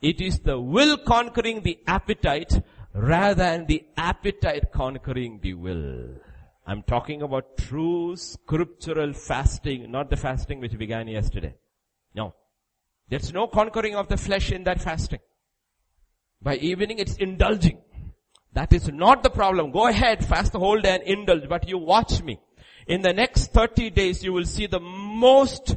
It is the will conquering the appetite rather than the appetite conquering the will. I'm talking about true scriptural fasting, not the fasting which began yesterday. No. There's no conquering of the flesh in that fasting. By evening it's indulging. That is not the problem. Go ahead, fast the whole day and indulge, but you watch me. In the next 30 days you will see the most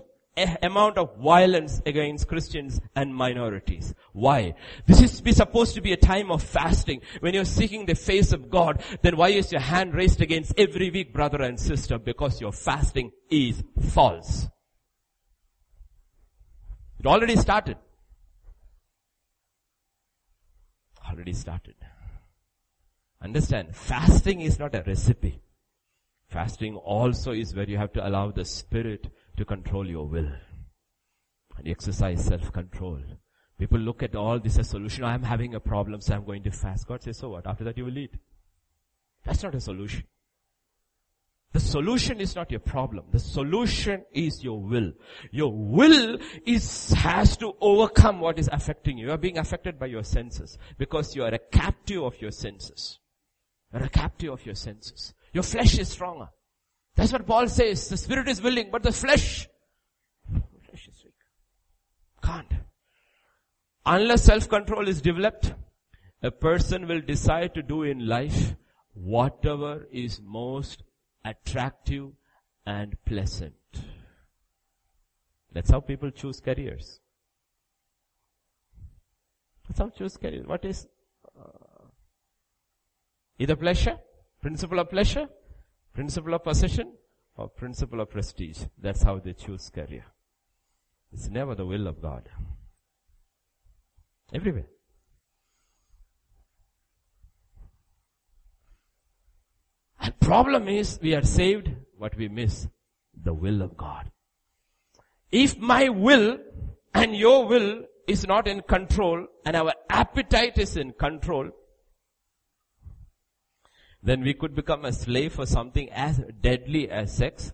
amount of violence against Christians and minorities. Why? This is be supposed to be a time of fasting. When you're seeking the face of God, then why is your hand raised against every weak brother and sister? Because your fasting is false. It already started. Already started. Understand, fasting is not a recipe. Fasting also is where you have to allow the Spirit to control your will. And exercise self-control. People look at all this as solution. I'm having a problem, so I'm going to fast. God says, so what? After that you will eat. That's not a solution. The solution is not your problem. The solution is your will. Your will is, has to overcome what is affecting you. You are being affected by your senses because you are a captive of your senses. You are a captive of your senses. Your flesh is stronger. That's what Paul says. The spirit is willing, but the flesh, flesh is weak. Can't. Unless self-control is developed, a person will decide to do in life whatever is most attractive and pleasant. That's how people choose careers. That's how choose careers. What is uh, either pleasure, principle of pleasure, principle of possession, or principle of prestige. That's how they choose career. It's never the will of God. Everywhere. And problem is we are saved, but we miss the will of God. If my will and your will is not in control and our appetite is in control, then we could become a slave for something as deadly as sex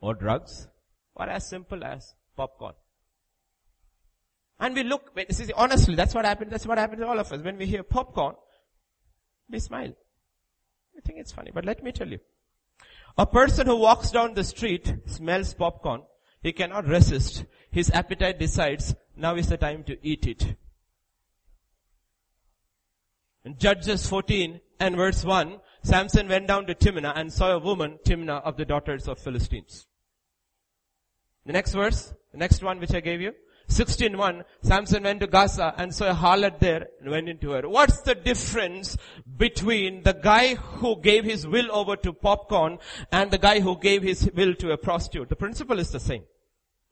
or drugs or as simple as popcorn. And we look, see, honestly, that's what happened, that's what happened to all of us. When we hear popcorn, we smile. I think it's funny, but let me tell you. A person who walks down the street, smells popcorn, he cannot resist. His appetite decides, now is the time to eat it. Judges 14 and verse 1, Samson went down to Timnah and saw a woman, Timnah of the daughters of Philistines. The next verse, the next one which I gave you. 16.1, Samson went to Gaza and saw a harlot there and went into her. What's the difference between the guy who gave his will over to popcorn and the guy who gave his will to a prostitute? The principle is the same.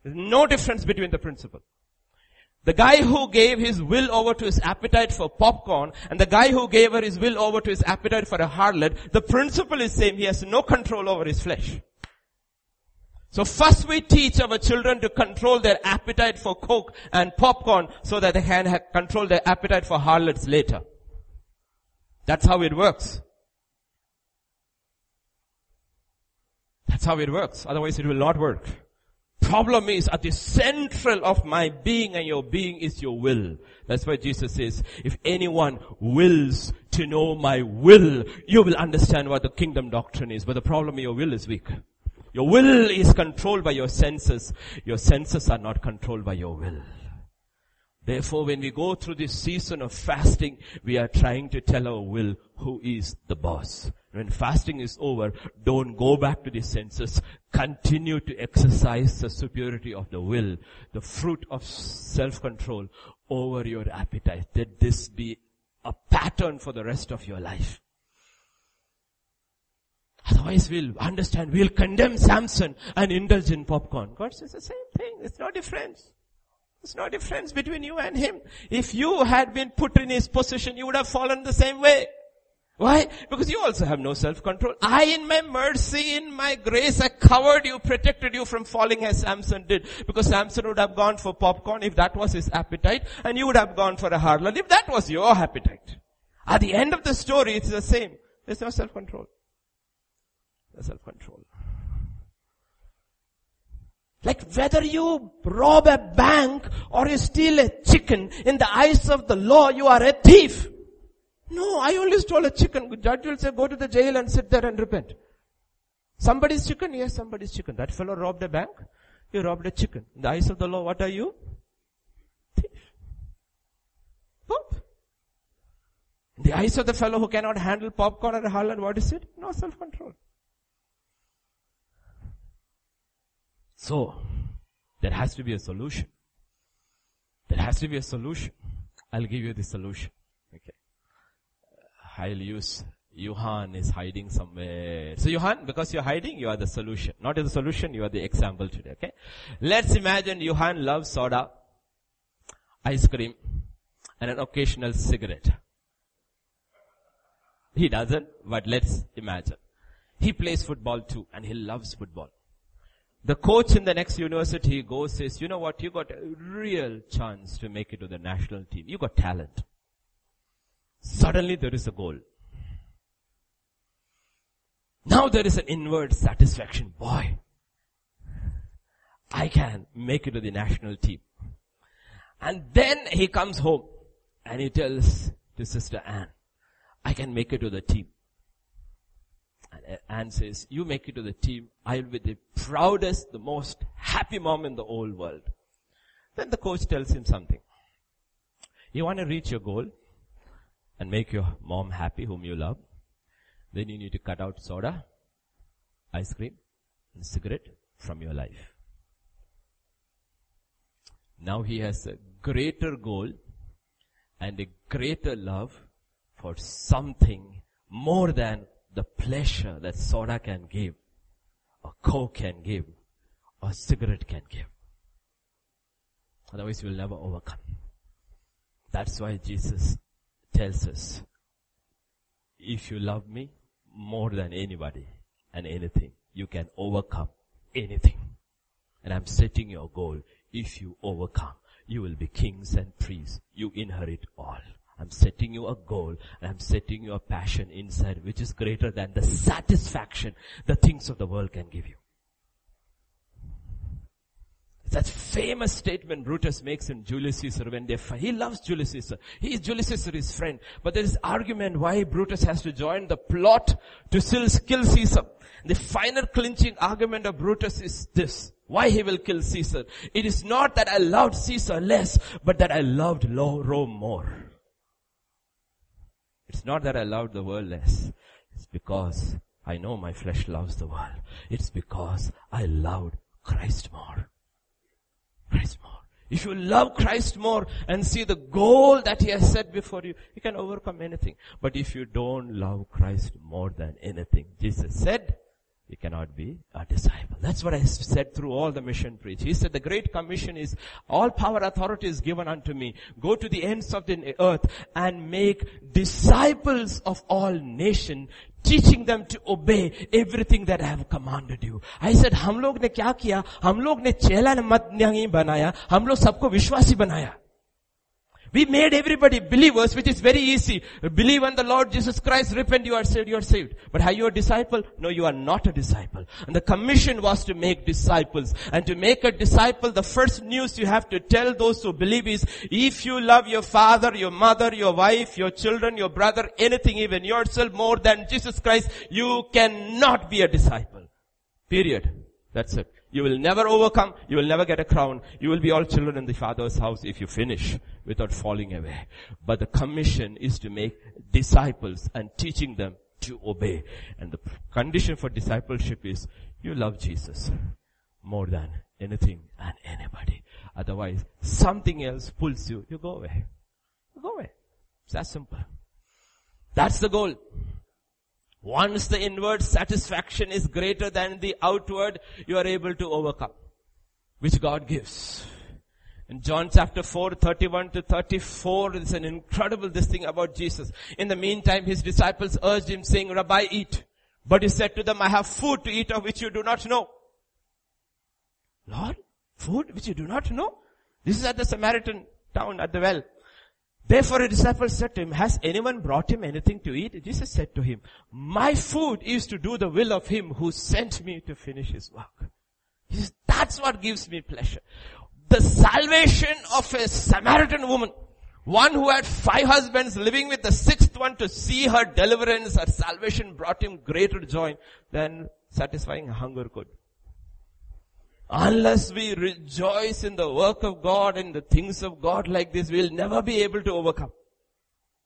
There's no difference between the principle. The guy who gave his will over to his appetite for popcorn and the guy who gave her his will over to his appetite for a harlot, the principle is same. He has no control over his flesh. So first we teach our children to control their appetite for coke and popcorn so that they can control their appetite for harlots later. That's how it works. That's how it works. Otherwise it will not work. Problem is at the central of my being and your being is your will. That's why Jesus says, if anyone wills to know my will, you will understand what the kingdom doctrine is. But the problem your will is weak. Your will is controlled by your senses. Your senses are not controlled by your will. Therefore, when we go through this season of fasting, we are trying to tell our will who is the boss. When fasting is over, don't go back to the senses. Continue to exercise the superiority of the will, the fruit of self-control over your appetite. Let this be a pattern for the rest of your life. Otherwise we'll understand, we'll condemn Samson and indulge in popcorn. God says the same thing. It's no difference. There's no difference between you and him. If you had been put in his position, you would have fallen the same way. Why? Because you also have no self-control. I in my mercy, in my grace, I covered you, protected you from falling as Samson did. Because Samson would have gone for popcorn if that was his appetite, and you would have gone for a harlot if that was your appetite. At the end of the story, it's the same. There's no self-control. No self-control. Like whether you rob a bank or you steal a chicken, in the eyes of the law, you are a thief. No, I only stole a chicken. The judge will say, go to the jail and sit there and repent. Somebody's chicken? Yes, somebody's chicken. That fellow robbed a bank. He robbed a chicken. In the eyes of the law, what are you? Thief. In the eyes of the fellow who cannot handle popcorn or a harlot, what is it? No self-control. So, There has to be a solution. There has to be a solution. I'll give you the solution. Okay. I'll use Johan is hiding somewhere. So Johan, because you're hiding, you are the solution. Not the solution, you are the example today, okay? Let's imagine Johan loves soda, ice cream, and an occasional cigarette. He doesn't, but let's imagine. He plays football too, and he loves football. The coach in the next university goes says, you know what, you got a real chance to make it to the national team. You got talent. Suddenly there is a goal. Now there is an inward satisfaction. Boy, I can make it to the national team. And then he comes home and he tells to Sister Anne, I can make it to the team. And uh, Anne says, you make it to the team, I'll be the proudest, the most happy mom in the whole world. Then the coach tells him something. You want to reach your goal and make your mom happy whom you love. Then you need to cut out soda, ice cream, and cigarette from your life. Now he has a greater goal and a greater love for something more than the pleasure that soda can give, or coke can give, or cigarette can give. Otherwise you will never overcome. That's why Jesus tells us, if you love me, more than anybody and anything. You can overcome anything. And I'm setting your goal. If you overcome, you will be kings and priests. You inherit all. I'm setting you a goal and I'm setting you a passion inside which is greater than the satisfaction the things of the world can give you. That famous statement Brutus makes in Julius Caesar when they. He loves Julius Caesar. He is Julius Caesar, his friend. But there is argument why Brutus has to join the plot to still kill Caesar. The final clinching argument of Brutus is this. Why he will kill Caesar. It is not that I loved Caesar less, but that I loved Rome more. It's not that I loved the world less. It's because I know my flesh loves the world. It's because I loved Christ more. Christ more. If you love Christ more and see the goal that He has set before you, you can overcome anything. But if you don't love Christ more than anything, Jesus said, you cannot be a disciple. That's what I said through all the mission preach. He said the great commission is all power authority is given unto me. Go to the ends of the earth and make disciples of all nations teaching them to obey everything that I have commanded you I said हम लोग ने क्या किया? हम लोग ने चेला मत नहीं बनाया। हम लोग सबको विश्वासी बनाया। We made everybody believers, which is very easy. Believe on the Lord Jesus Christ, repent, you are saved, you are saved. But are you a disciple? No, you are not a disciple. And the commission was to make disciples. And to make a disciple, the first news you have to tell those who believe is, if you love your father, your mother, your wife, your children, your brother, anything, even yourself more than Jesus Christ, you cannot be a disciple. Period. That's it. You will never overcome. You will never get a crown. You will be all children in the Father's house if you finish without falling away. But the commission is to make disciples and teaching them to obey. And the condition for discipleship is you love Jesus more than anything and anybody. Otherwise, something else pulls you. You go away. You go away. It's that simple. That's the goal. Once the inward satisfaction is greater than the outward, you are able to overcome, which God gives. In John chapter 4, 31 to 34, it's an incredible this thing about Jesus. In the meantime, his disciples urged him saying, Rabbi, eat. But he said to them, I have food to eat of which you do not know. Lord, food which you do not know? This is at the Samaritan town at the well. Therefore a disciple said to him, has anyone brought him anything to eat? Jesus said to him, my food is to do the will of him who sent me to finish his work. Says, that's what gives me pleasure. The salvation of a Samaritan woman, one who had five husbands living with the sixth one to see her deliverance, her salvation brought him greater joy than satisfying hunger could. Unless we rejoice in the work of God and the things of God like this, we'll never be able to overcome.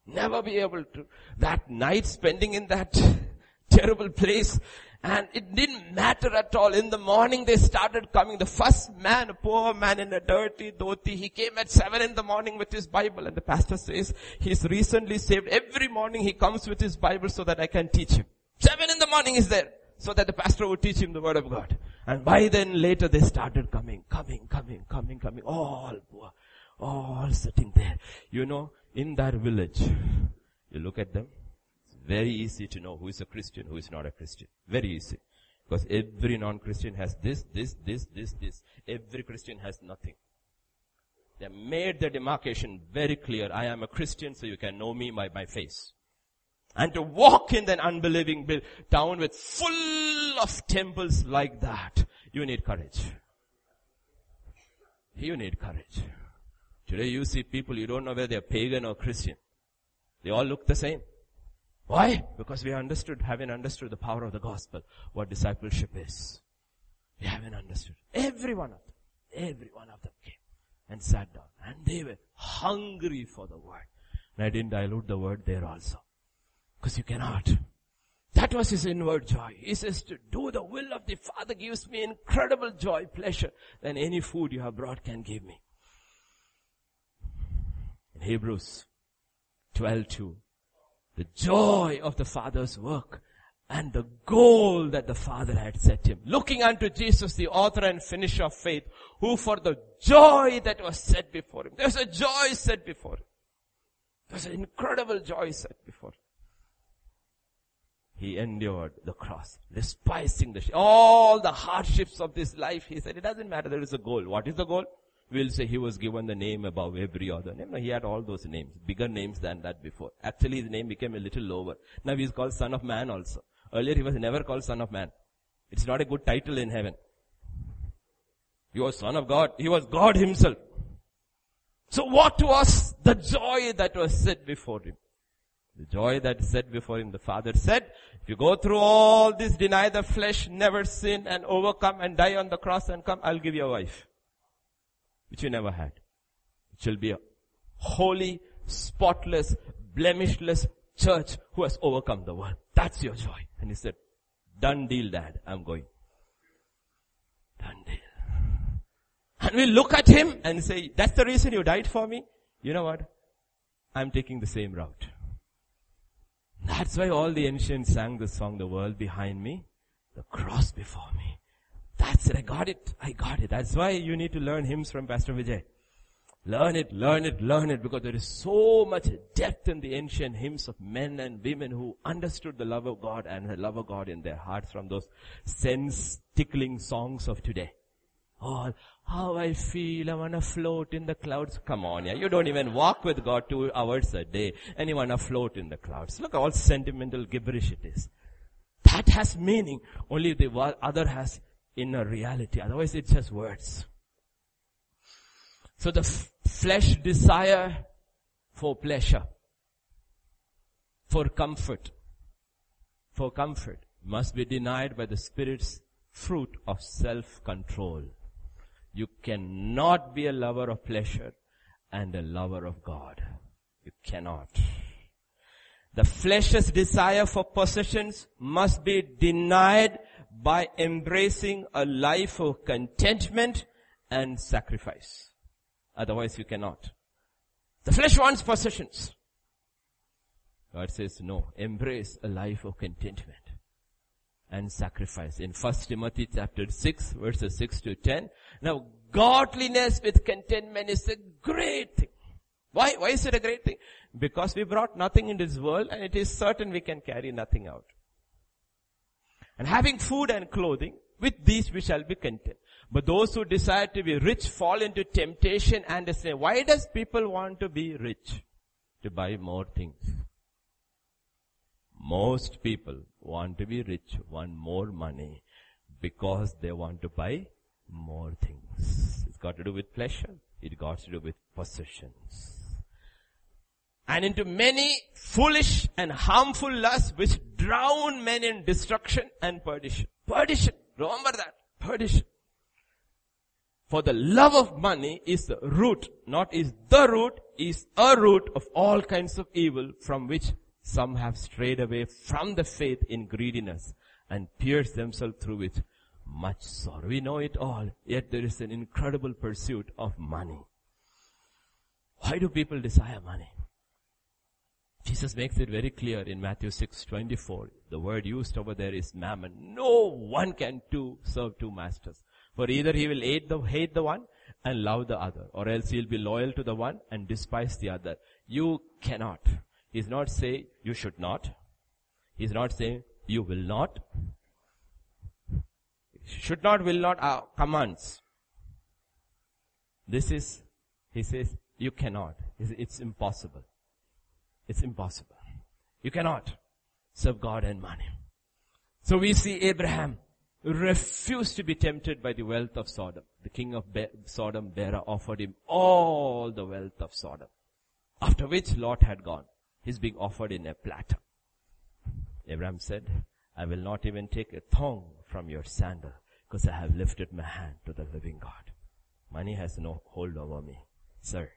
Never be able to. That night spending in that terrible place And it didn't matter at all. In the morning they started coming. The first man, a poor man in a dirty dhoti, he came at seven in the morning with his Bible and the pastor says he's recently saved. Every morning he comes with his Bible so that I can teach him. Seven in the morning is there so that the pastor would teach him the word of God. And by then later they started coming, coming, coming, coming, coming, all poor, all sitting there. You know, in that village, you look at them, very easy to know who is a Christian, who is not a Christian. Very easy. Because every non-Christian has this, this, this, this, this. Every Christian has nothing. They made the demarcation very clear. I am a Christian, so you can know me by my face. And to walk in that unbelieving town with full of temples like that, you need courage. You need courage. Today you see people, you don't know whether they're pagan or Christian. They all look the same. Why? Because we understood, haven't understood the power of the gospel, what discipleship is. We haven't understood. Every one of them, every one of them came and sat down and they were hungry for the word. And I didn't dilute the word there also. Because you cannot. That was his inward joy. He says to do the will of the Father gives me incredible joy, pleasure than any food you have brought can give me. In Hebrews 12 2, the joy of the Father's work and the goal that the Father had set him. Looking unto Jesus, the author and finisher of faith, who for the joy that was set before him, there's a joy set before him. There's an incredible joy set before him. He endured the cross, despising the, all the hardships of this life. He said, it doesn't matter, there is a goal. What is the goal? We'll say he was given the name above every other name. No, he had all those names, bigger names than that before. Actually his name became a little lower. Now he's called son of man also. Earlier he was never called son of man. It's not a good title in heaven. He was son of God. He was God himself. So what was the joy that was set before him? The joy that is set before him, the Father said, if you go through all this, deny the flesh, never sin and overcome and die on the cross and come, I'll give you a wife which you never had. It shall be a holy, spotless, blemishless church who has overcome the world. That's your joy. And he said, done deal dad, I'm going. Done deal. And we look at him and say, that's the reason you died for me? You know what? I'm taking the same route. That's why all the ancients sang the song, the world behind me, the cross before me. That's it. I got it. I got it. That's why you need to learn hymns from Pastor Vijay. Learn it, learn it, learn it because there is so much depth in the ancient hymns of men and women who understood the love of God and the love of God in their hearts from those sense tickling songs of today. Oh, how I feel, I wanna float in the clouds. Come on, yeah. You don't even walk with God two hours a day and you wanna float in the clouds. Look how sentimental gibberish it is. That has meaning. Only the other has inner reality. Otherwise it's just words. So the f- flesh desire for pleasure, for comfort, for comfort must be denied by the Spirit's fruit of self-control. You cannot be a lover of pleasure and a lover of God. You cannot. The flesh's desire for possessions must be denied by embracing a life of contentment and sacrifice. Otherwise you cannot. The flesh wants possessions. God says no, embrace a life of contentment and sacrifice. In 1 Timothy chapter 6 verses 6 to 10. Now godliness with contentment is a great thing. Why? Why is it a great thing? Because we brought nothing in this world and it is certain we can carry nothing out and having food and clothing, with these we shall be content. But those who desire to be rich fall into temptation and say, why does people want to be rich? To buy more things. Most people want to be rich, want more money, because they want to buy more things. It's got to do with pleasure. It got to do with possessions and into many foolish and harmful lusts which drown men in destruction and perdition. Perdition. Remember that. Perdition. For the love of money is the root, not is the root, is a root of all kinds of evil from which Some have strayed away from the faith in greediness and pierced themselves through with much sorrow. We know it all, yet there is an incredible pursuit of money. Why do people desire money? Jesus makes it very clear in Matthew 6, 24. The word used over there is mammon. No one can do, serve two masters. For either he will hate the, hate the one and love the other, or else he'll be loyal to the one and despise the other. You cannot. He's not saying you should not. He's not saying you will not. Should not, will not are commands. This is, he says, you cannot. It's impossible. It's impossible. You cannot serve God and money. So we see Abraham refused to be tempted by the wealth of Sodom. The king of Be- Sodom, Bera, offered him all the wealth of Sodom. After which Lot had gone. He's being offered in a platter. Abraham said, I will not even take a thong from your sandal because I have lifted my hand to the living God. Money has no hold over me. Sir,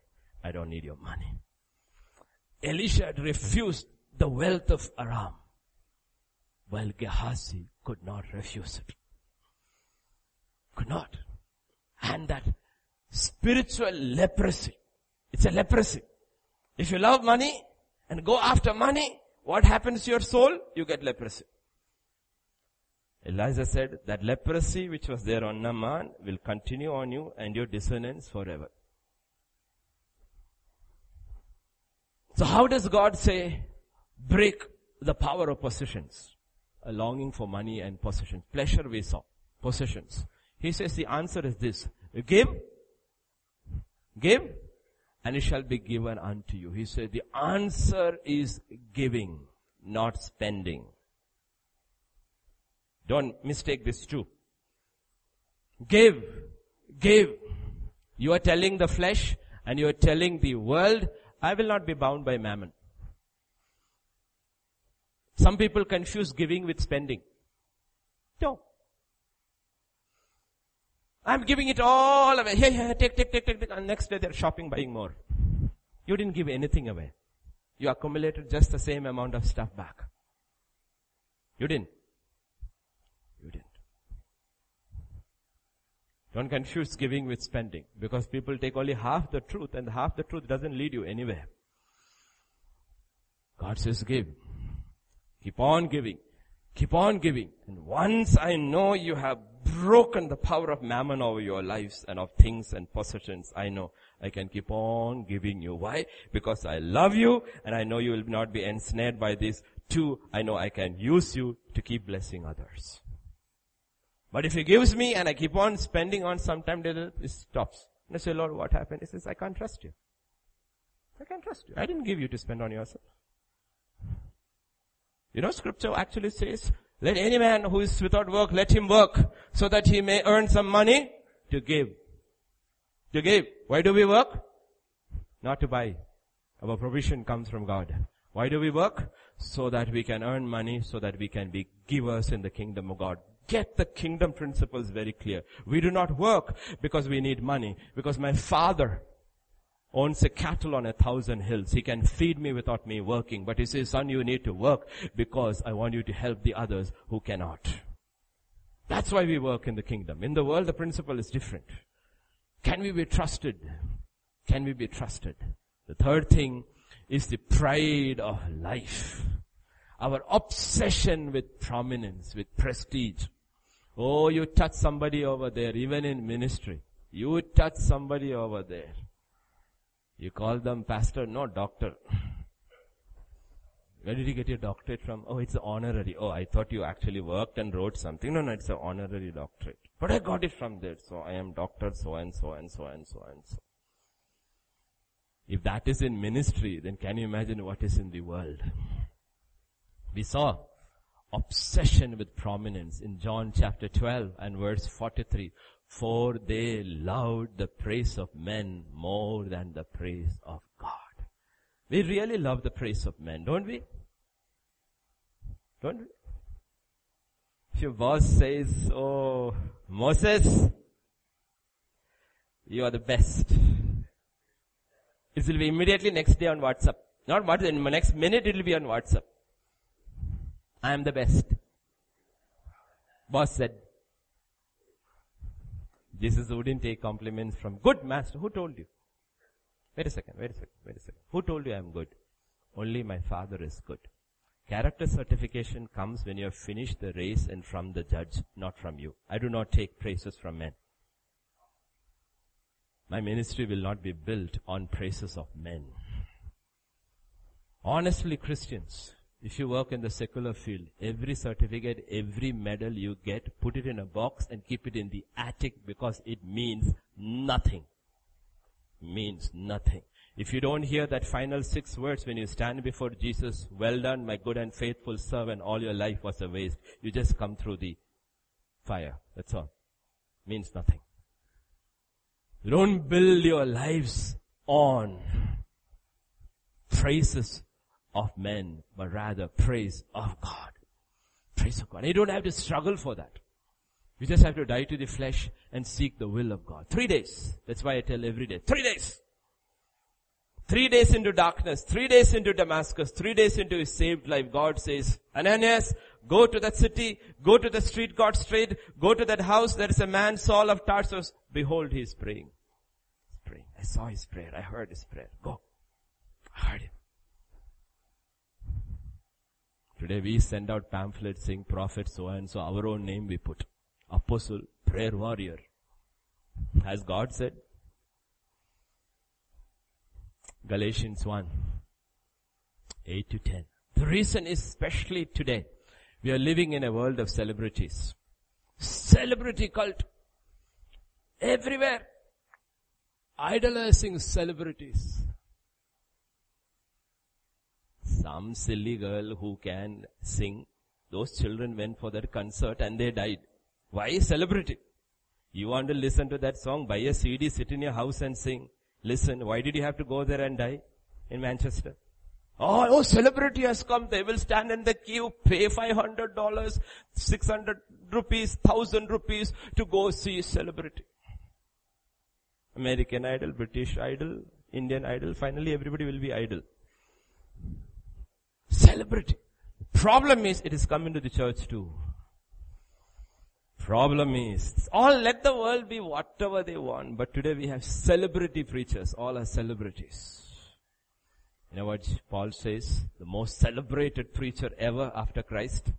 I don't need your money. Elisha had refused the wealth of Aram, while Gehazi could not refuse it. Could not. And that spiritual leprosy, it's a leprosy. If you love money and go after money, what happens to your soul? You get leprosy. Elijah said that leprosy which was there on Naaman will continue on you and your descendants forever. So how does God say, break the power of possessions? A longing for money and possessions. Pleasure we saw. Possessions. He says the answer is this. Give. Give. And it shall be given unto you. He said the answer is giving, not spending. Don't mistake this too. Give. Give. You are telling the flesh and you are telling the world I will not be bound by mammon. Some people confuse giving with spending. No. I'm giving it all away. Here, here, take, take, take, take, take. And next day they're shopping, buying more. You didn't give anything away. You accumulated just the same amount of stuff back. You didn't. You didn't. Don't confuse giving with spending because people take only half the truth and half the truth doesn't lead you anywhere. God says give. Keep on giving. Keep on giving. And once I know you have broken the power of mammon over your lives and of things and possessions, I know I can keep on giving you. Why? Because I love you and I know you will not be ensnared by this. Two, I know I can use you to keep blessing others. But if he gives me and I keep on spending on some sometime, it stops. And I say, Lord, what happened? He says, I can't trust you. I can't trust you. I didn't give you to spend on yourself. You know, scripture actually says, let any man who is without work, let him work so that he may earn some money to give. To give. Why do we work? Not to buy. Our provision comes from God. Why do we work? So that we can earn money, so that we can be givers in the kingdom of God get the kingdom principles very clear. We do not work because we need money, because my father owns a cattle on a thousand hills. He can feed me without me working. But he says, son, you need to work because I want you to help the others who cannot. That's why we work in the kingdom. In the world, the principle is different. Can we be trusted? Can we be trusted? The third thing is the pride of life. Our obsession with prominence, with prestige. Oh, you touch somebody over there, even in ministry. You touch somebody over there. You call them pastor, no doctor. Where did you get your doctorate from? Oh, it's honorary. Oh, I thought you actually worked and wrote something. No, no, it's an honorary doctorate. But I got it from there. So I am doctor so and so and so and so and so. If that is in ministry, then can you imagine what is in the world? We saw obsession with prominence in John chapter 12 and verse 43. For they loved the praise of men more than the praise of God. We really love the praise of men, don't we? Don't we? If your boss says, oh, Moses, you are the best. It will be immediately next day on WhatsApp. Not what, in the next minute it will be on WhatsApp. I am the best. Boss said. Jesus wouldn't take compliments from good master. Who told you? Wait a second, wait a second, wait a second. Who told you I am good? Only my father is good. Character certification comes when you have finished the race and from the judge, not from you. I do not take praises from men. My ministry will not be built on praises of men. Honestly, Christians, if you work in the secular field, every certificate, every medal you get, put it in a box and keep it in the attic because it means nothing. Means nothing. If you don't hear that final six words when you stand before Jesus, well done, my good and faithful servant, all your life was a waste. You just come through the fire. That's all. Means nothing. Don't build your lives on praises of men, but rather praise of God. Praise of God. You don't have to struggle for that. You just have to die to the flesh and seek the will of God. Three days. That's why I tell every day. Three days. Three days into darkness, three days into Damascus, three days into his saved life, God says, Ananias, go to that city, go to the street God straight, go to that house, there is a man, Saul of Tarsus. Behold, he is praying. He's praying. I saw his prayer. I heard his prayer. Go. I heard him. Today we send out pamphlets saying prophet so and so, our own name we put. Apostle, prayer warrior. Has God said? Galatians 1, 8 to 10. The reason is especially today, we are living in a world of celebrities. Celebrity cult. Everywhere. Idolizing celebrities some silly girl who can sing. Those children went for that concert and they died. Why celebrity? You want to listen to that song? Buy a CD, sit in your house and sing. Listen, why did you have to go there and die in Manchester? Oh, oh, celebrity has come. They will stand in the queue, pay $500, 600 rupees, 1000 rupees to go see celebrity. American Idol, British Idol, Indian Idol, finally everybody will be idol. Celebrity. Problem is, it is coming to the church too. Problem is, all let the world be whatever they want, but today we have celebrity preachers. All are celebrities. You know what Paul says? The most celebrated preacher ever after Christ?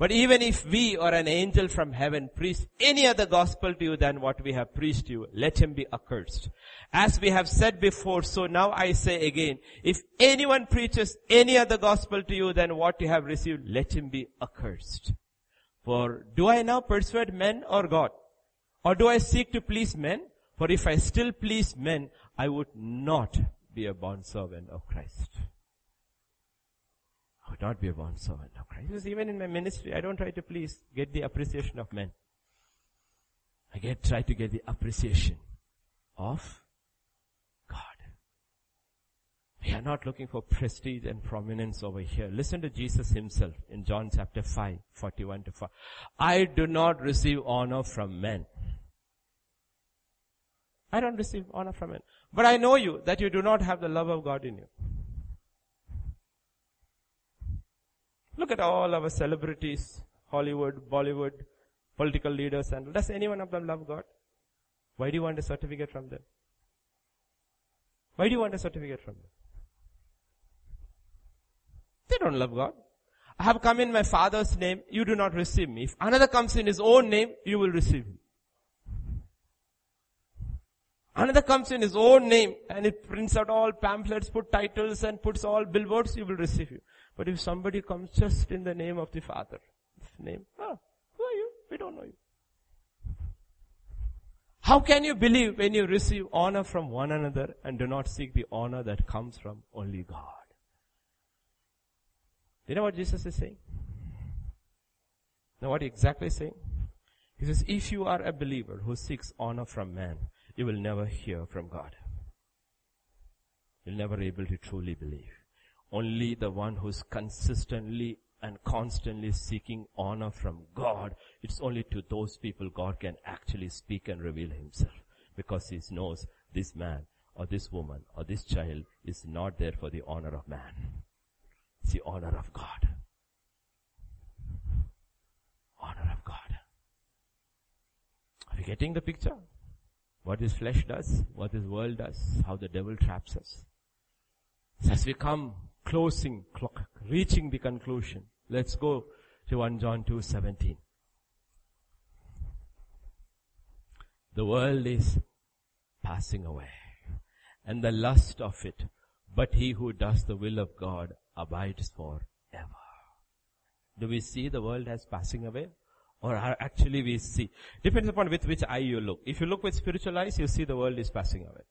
But even if we or an angel from heaven preach any other gospel to you than what we have preached to you, let him be accursed. As we have said before, so now I say again, if anyone preaches any other gospel to you than what you have received, let him be accursed. For do I now persuade men or God? Or do I seek to please men? For if I still please men, I would not be a bondservant of Christ would not be a bond servant of Christ. Because even in my ministry, I don't try to please get the appreciation of men. I get, try to get the appreciation of God. We are not looking for prestige and prominence over here. Listen to Jesus himself in John chapter 5, 41 to 4. I do not receive honor from men. I don't receive honor from men. But I know you that you do not have the love of God in you. Look at all our celebrities, Hollywood, Bollywood, political leaders, and does any one of them love God? Why do you want a certificate from them? Why do you want a certificate from them? They don't love God. I have come in my father's name, you do not receive me. If another comes in his own name, you will receive him. Another comes in his own name and it prints out all pamphlets, put titles and puts all billboards, you will receive you. But if somebody comes just in the name of the Father, name, oh, who are you? We don't know you. How can you believe when you receive honor from one another and do not seek the honor that comes from only God? You know what Jesus is saying? Now what he exactly is saying? He says, if you are a believer who seeks honor from man, you will never hear from God. You'll never be able to truly believe. Only the one who's consistently and constantly seeking honor from God, it's only to those people God can actually speak and reveal himself. Because he knows this man or this woman or this child is not there for the honor of man. It's the honor of God. Honor of God. Are you getting the picture? What this flesh does, what this world does, how the devil traps us. So as we come closing, reaching the conclusion, let's go to 1 John 2, 17. The world is passing away and the lust of it, but he who does the will of God abides forever. Do we see the world as passing away? Or actually we see, depends upon with which eye you look. If you look with spiritual eyes, you see the world is passing away.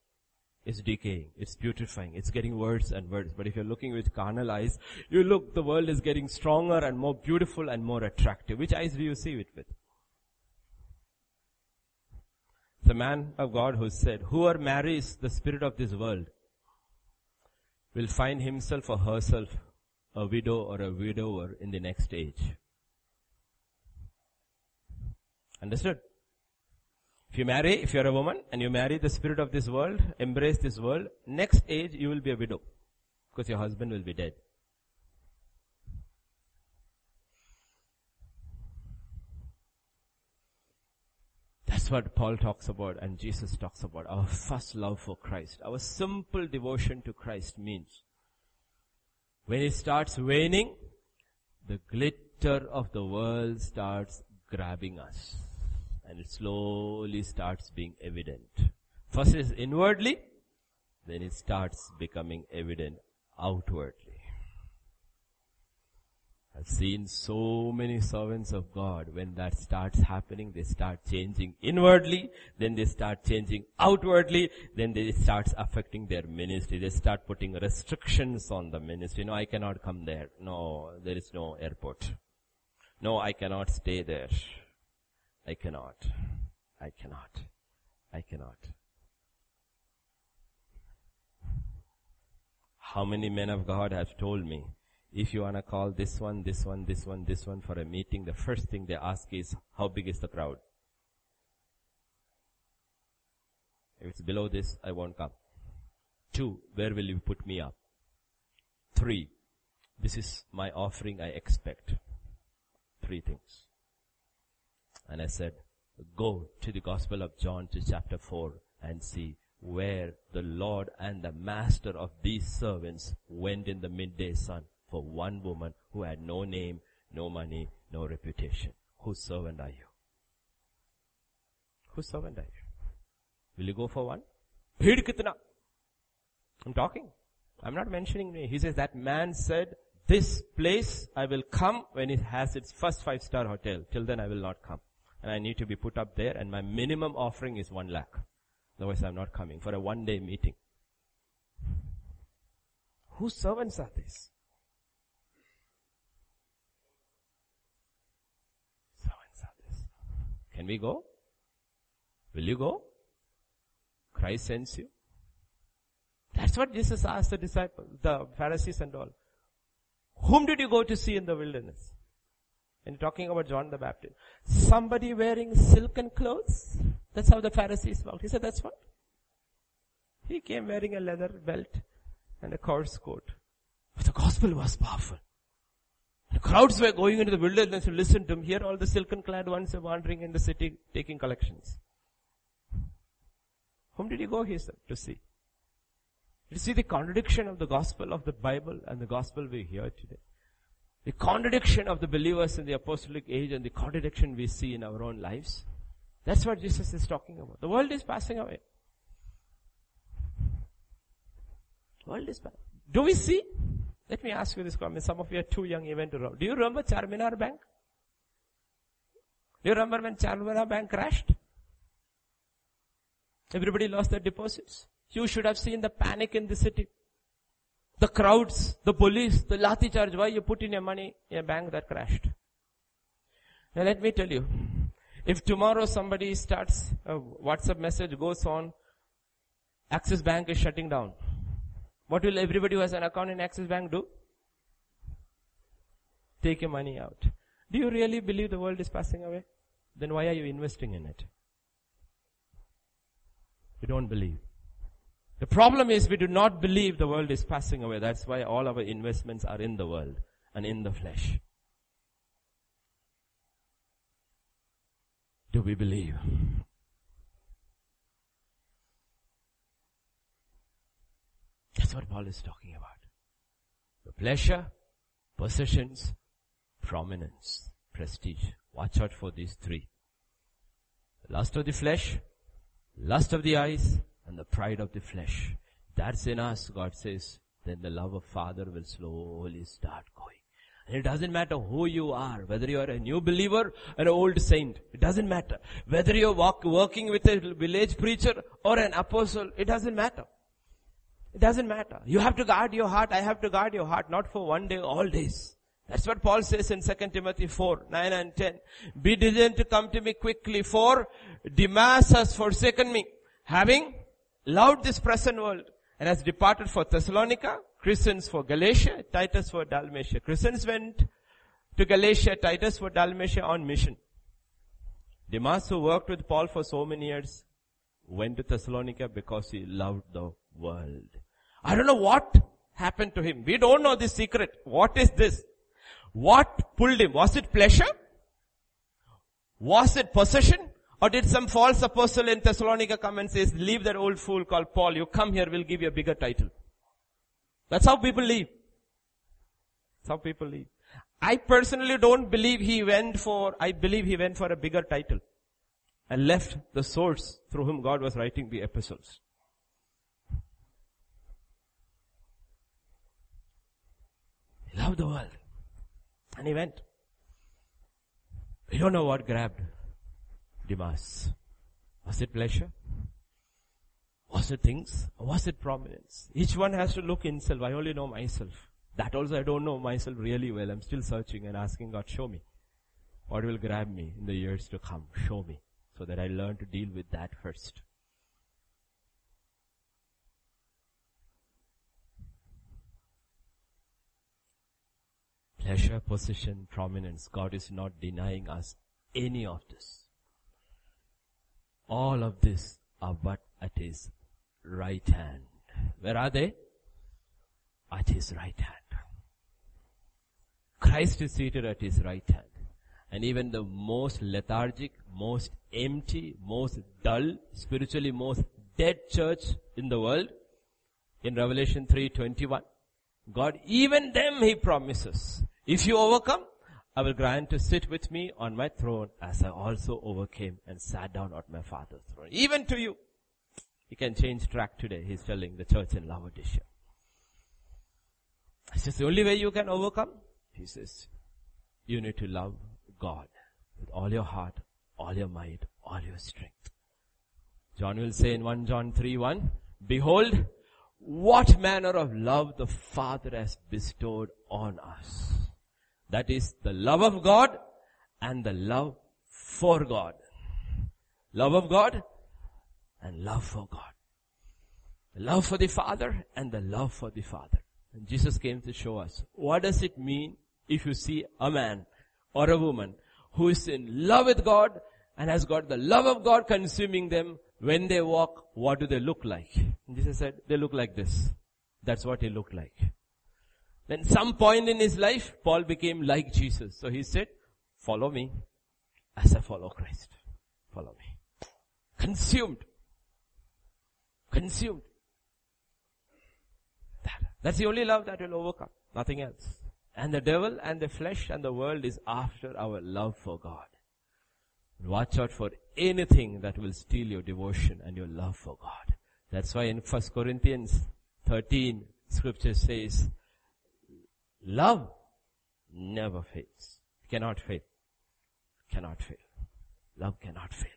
It's decaying, it's putrefying, it's getting worse and worse. But if you're looking with carnal eyes, you look, the world is getting stronger and more beautiful and more attractive. Which eyes do you see it with? The man of God who said, whoever marries the spirit of this world will find himself or herself a widow or a widower in the next age. Understood? If you marry, if you're a woman and you marry the spirit of this world, embrace this world, next age you will be a widow because your husband will be dead. That's what Paul talks about and Jesus talks about. Our first love for Christ. Our simple devotion to Christ means when it starts waning, the glitter of the world starts grabbing us and it slowly starts being evident. First is inwardly, then it starts becoming evident outwardly. I've seen so many servants of God, when that starts happening, they start changing inwardly, then they start changing outwardly, then they starts affecting their ministry. They start putting restrictions on the ministry. No, I cannot come there. No, there is no airport. No, I cannot stay there. I cannot. I cannot. I cannot. How many men of God have told me, if you wanna call this one, this one, this one, this one for a meeting, the first thing they ask is, how big is the crowd? If it's below this, I won't come. Two, where will you put me up? Three, this is my offering I expect. Three things. And I said, go to the Gospel of John to chapter 4 and see where the Lord and the master of these servants went in the midday sun for one woman who had no name, no money, no reputation. Whose servant are you? Whose servant are you? Will you go for one? Bhid kitna? I'm talking. I'm not mentioning me. He says that man said, this place I will come when it has its first five star hotel. Till then I will not come and I need to be put up there and my minimum offering is one lakh. Otherwise I'm not coming for a one day meeting. Whose servants are these? Servants are these. Can we go? Will you go? Christ sends you. That's what Jesus asked the disciples, the Pharisees and all. Whom did you go to see in the wilderness? And talking about John the Baptist. Somebody wearing silken clothes? That's how the Pharisees walked. He said, that's what? He came wearing a leather belt and a coarse coat. But the gospel was powerful. The crowds were going into the wilderness to listen to him. Here all the silken clad ones are wandering in the city taking collections. Whom did he go, he said, to see? You see the contradiction of the gospel of the Bible and the gospel we hear today. The contradiction of the believers in the apostolic age and the contradiction we see in our own lives. That's what Jesus is talking about. The world is passing away. The world is passing. Do we see? Let me ask you this question. Some of you are too young even to remember. Do you remember Charminar Bank? Do you remember when Charminar Bank crashed? Everybody lost their deposits. You should have seen the panic in the city the crowds, the police, the lathi charge, why you put in your money in a bank that crashed. Now let me tell you, if tomorrow somebody starts, a WhatsApp message goes on, Axis Bank is shutting down. What will everybody who has an account in Axis Bank do? Take your money out. Do you really believe the world is passing away? Then why are you investing in it? You don't believe. The problem is we do not believe the world is passing away. That's why all our investments are in the world and in the flesh. Do we believe? That's what Paul is talking about. The pleasure, possessions, prominence, prestige. Watch out for these three. Lust of the flesh, lust of the eyes, and the pride of the flesh. That's in us, God says, then the love of Father will slowly start going. And it doesn't matter who you are, whether you are a new believer or an old saint. It doesn't matter. Whether you're walk, working with a village preacher or an apostle, it doesn't matter. It doesn't matter. You have to guard your heart. I have to guard your heart, not for one day, all days. That's what Paul says in 2 Timothy 4, 9 and 10. Be diligent to come to me quickly, for Demas has forsaken me, having loved this present world, and has departed for Thessalonica, Crescens for Galatia, Titus for Dalmatia. Crescens went to Galatia, Titus for Dalmatia on mission. Demas who worked with Paul for so many years went to Thessalonica because he loved the world. I don't know what happened to him. We don't know the secret. What is this? What pulled him? Was it pleasure? Was it possession? Or did some false apostle in Thessalonica come and says, leave that old fool called Paul, you come here, we'll give you a bigger title. That's how people leave. That's how people leave. I personally don't believe he went for, I believe he went for a bigger title and left the source through whom God was writing the epistles. He loved the world. And he went. We don't know what grabbed Demas. Was it pleasure? Was it things? Was it prominence? Each one has to look himself. I only know myself. That also I don't know myself really well. I'm still searching and asking God, show me. What will grab me in the years to come? Show me. So that I learn to deal with that first. Pleasure, position, prominence. God is not denying us any of this. All of this are but at His right hand. Where are they? At His right hand. Christ is seated at His right hand. And even the most lethargic, most empty, most dull, spiritually most dead church in the world, in Revelation 3:21, God, even them He promises, if you overcome, I will grant to sit with me on my throne as I also overcame and sat down at my father's throne. Even to you. He can change track today, he's telling the church in Laodicea. He says the only way you can overcome, he says, you need to love God with all your heart, all your might, all your strength. John will say in 1 John 3 1, Behold, what manner of love the Father has bestowed on us. That is the love of God and the love for God. Love of God and love for God. Love for the Father and the love for the Father. And Jesus came to show us what does it mean if you see a man or a woman who is in love with God and has got the love of God consuming them when they walk, what do they look like? And Jesus said, they look like this. That's what he looked like. Then some point in his life, Paul became like Jesus. So he said, follow me as I follow Christ. Follow me. Consumed. Consumed. That, that's the only love that will overcome. Nothing else. And the devil and the flesh and the world is after our love for God. Watch out for anything that will steal your devotion and your love for God. That's why in 1 Corinthians 13, scripture says, love never fails. Cannot fail. Cannot fail. Love cannot fail.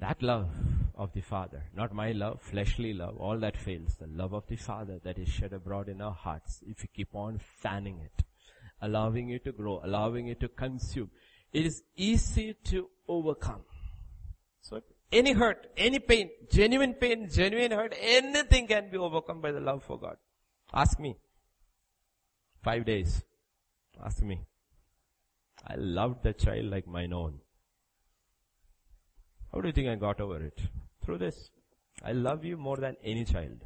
That love of the Father, not my love, fleshly love, all that fails. The love of the Father that is shed abroad in our hearts, if we keep on fanning it, allowing it to grow, allowing it to consume, it is easy to overcome. So any hurt, any pain, genuine pain, genuine hurt, anything can be overcome by the love for God. Ask me. Five days. Ask me. I loved the child like mine own. How do you think I got over it? Through this. I love you more than any child.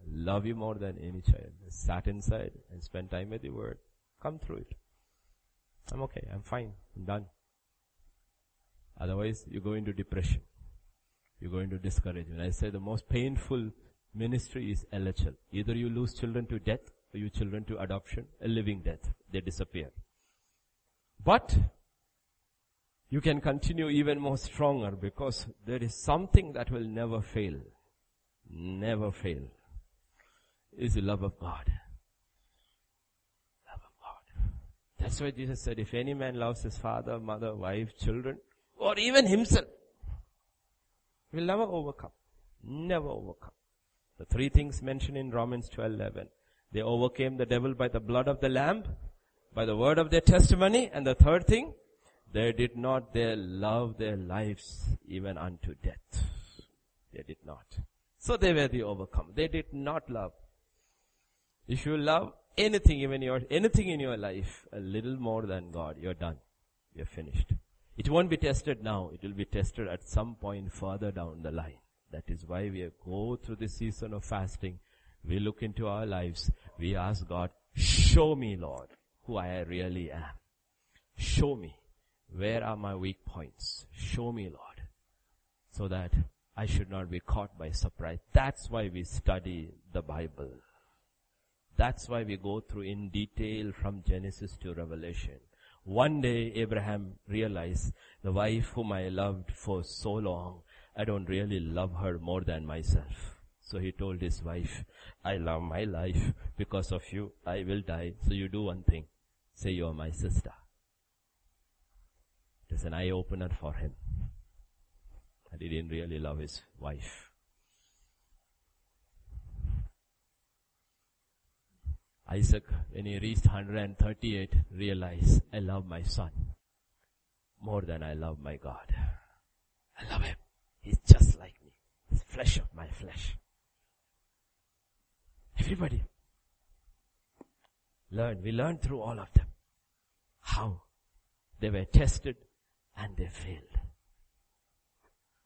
I love you more than any child. I sat inside and spent time with the word. Come through it. I'm okay. I'm fine. I'm done. Otherwise, you go into depression. You go into discouragement. I say the most painful ministry is LHL. Either you lose children to death or you children to adoption, a living death. They disappear. But you can continue even more stronger because there is something that will never fail. Never fail. Is the love of God. Love of God. That's why Jesus said, if any man loves his father, mother, wife, children, or even himself, will never overcome. Never overcome. The three things mentioned in Romans 12:11. They overcame the devil by the blood of the lamb, by the word of their testimony, and the third thing, they did not they love their lives even unto death. They did not. So they were the overcome. They did not love. If you love anything, even your, anything in your life, a little more than God, you're done. You're finished. It won't be tested now. It will be tested at some point further down the line. That is why we go through the season of fasting. We look into our lives. We ask God, show me, Lord, who I really am. Show me. Where are my weak points? Show me, Lord, so that I should not be caught by surprise. That's why we study the Bible. That's why we go through in detail from Genesis to Revelation. One day Abraham realized the wife whom I loved for so long, I don't really love her more than myself. So he told his wife, I love my life because of you. I will die. So you do one thing. Say you are my sister. It is an eye opener for him. And he didn't really love his wife. Isaac, when he reached 138, realized, I love my son more than I love my God. I love him. He's just like me. He's flesh of my flesh. Everybody. Learn. We learned through all of them. How? They were tested and they failed.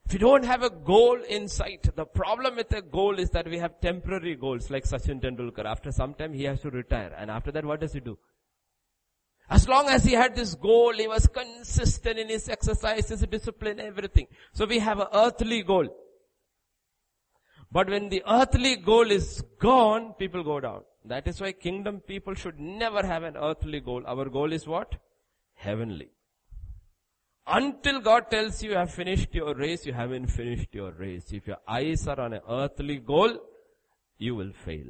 If you don't have a goal in sight, the problem with a goal is that we have temporary goals like Sachin Tendulkar. After some time he has to retire and after that what does he do? As long as he had this goal, he was consistent in his exercise, his discipline, everything. So we have an earthly goal. But when the earthly goal is gone, people go down. That is why kingdom people should never have an earthly goal. Our goal is what? Heavenly. Until God tells you you have finished your race, you haven't finished your race. If your eyes are on an earthly goal, you will fail.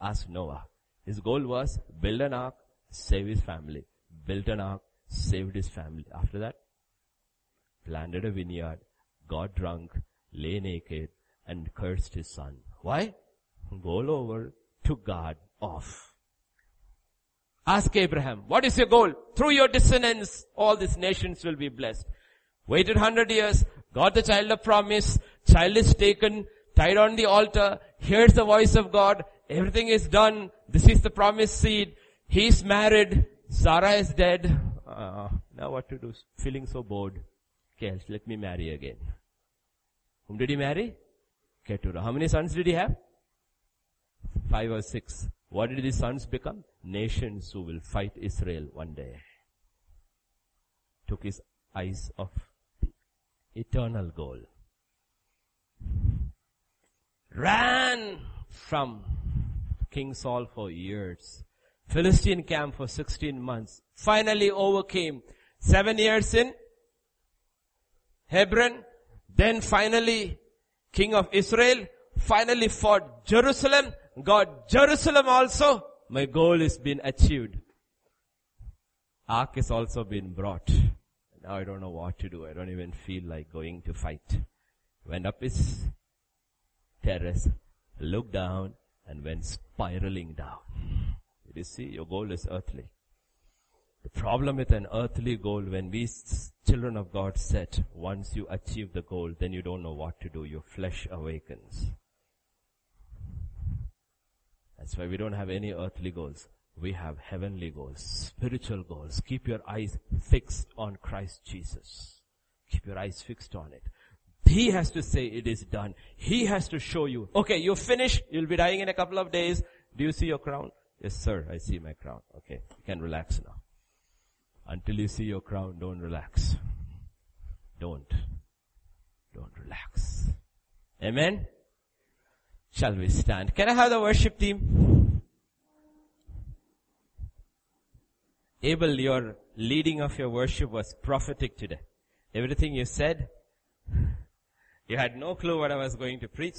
Ask Noah. His goal was build an ark, save his family. Built an ark, saved his family. After that, planted a vineyard, got drunk, lay naked, and cursed his son. Why? Goal over, took God off. Ask Abraham, what is your goal? Through your descendants, all these nations will be blessed. Waited hundred years, got the child of promise, child is taken, tied on the altar, hears the voice of God, everything is done, this is the promised seed, he's married, Sarah is dead, uh, now what to do? Feeling so bored. Okay, let me marry again. Whom did he marry? Keturah. How many sons did he have? Five or six. What did his sons become? Nations who will fight Israel one day. Took his eyes off the eternal goal. Ran from King Saul for years. Philistine camp for 16 months. Finally overcame. Seven years in Hebron. Then finally King of Israel. Finally fought Jerusalem. Got Jerusalem also. My goal has been achieved. Ark has also been brought. Now I don't know what to do. I don't even feel like going to fight. Went up his terrace, looked down, and went spiraling down. You see? Your goal is earthly. The problem with an earthly goal, when we children of God set, once you achieve the goal, then you don't know what to do. Your flesh awakens. That's why we don't have any earthly goals. We have heavenly goals, spiritual goals. Keep your eyes fixed on Christ Jesus. Keep your eyes fixed on it. He has to say it is done. He has to show you. Okay, you finish. You'll be dying in a couple of days. Do you see your crown? Yes, sir. I see my crown. Okay. You can relax now. Until you see your crown, don't relax. Don't. Don't relax. Amen? Shall we stand? Can I have the worship team? Abel, your leading of your worship was prophetic today. Everything you said, you had no clue what I was going to preach.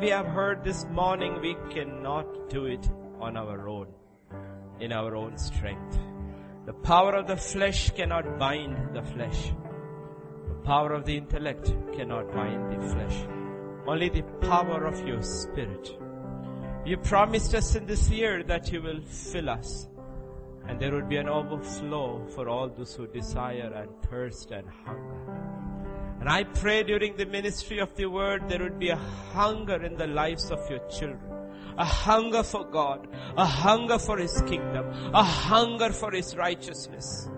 We have heard this morning, we cannot do it on our own, in our own strength. The power of the flesh cannot bind the flesh. The power of the intellect cannot bind the flesh. Only the power of your spirit. You promised us in this year that you will fill us and there would be an overflow for all those who desire and thirst and hunger. And I pray during the ministry of the word, there would be a hunger in the lives of your children. A hunger for God, a hunger for His kingdom, a hunger for His righteousness.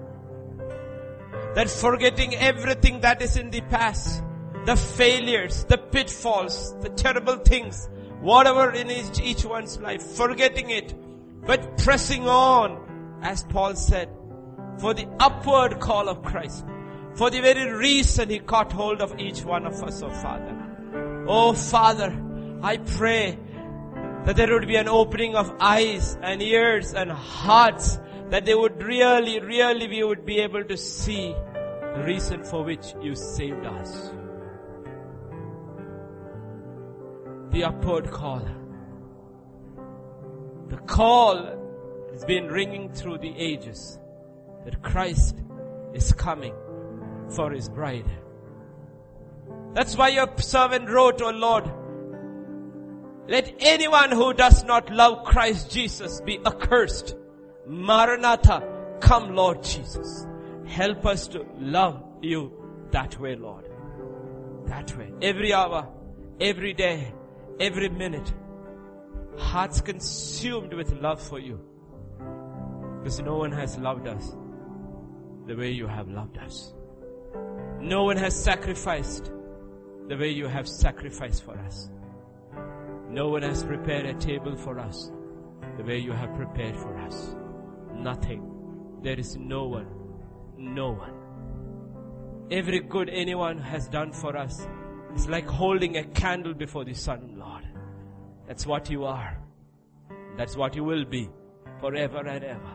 That forgetting everything that is in the past, the failures, the pitfalls, the terrible things, whatever in each, each one's life, forgetting it, but pressing on, as Paul said, for the upward call of Christ. For the very reason He caught hold of each one of us, oh Father. Oh Father, I pray that there would be an opening of eyes and ears and hearts that they would really, really we would be able to see the reason for which you saved us. The upward call. The call has been ringing through the ages that Christ is coming for his bride. That's why your servant wrote, O Lord, let anyone who does not love Christ Jesus be accursed. Maranatha, come Lord Jesus. Help us to love you that way, Lord. That way. Every hour, every day, every minute. Hearts consumed with love for you. Because no one has loved us the way you have loved us. No one has sacrificed the way you have sacrificed for us. No one has prepared a table for us the way you have prepared for us. Nothing. There is no one. No one. Every good anyone has done for us is like holding a candle before the sun, Lord. That's what you are. That's what you will be forever and ever.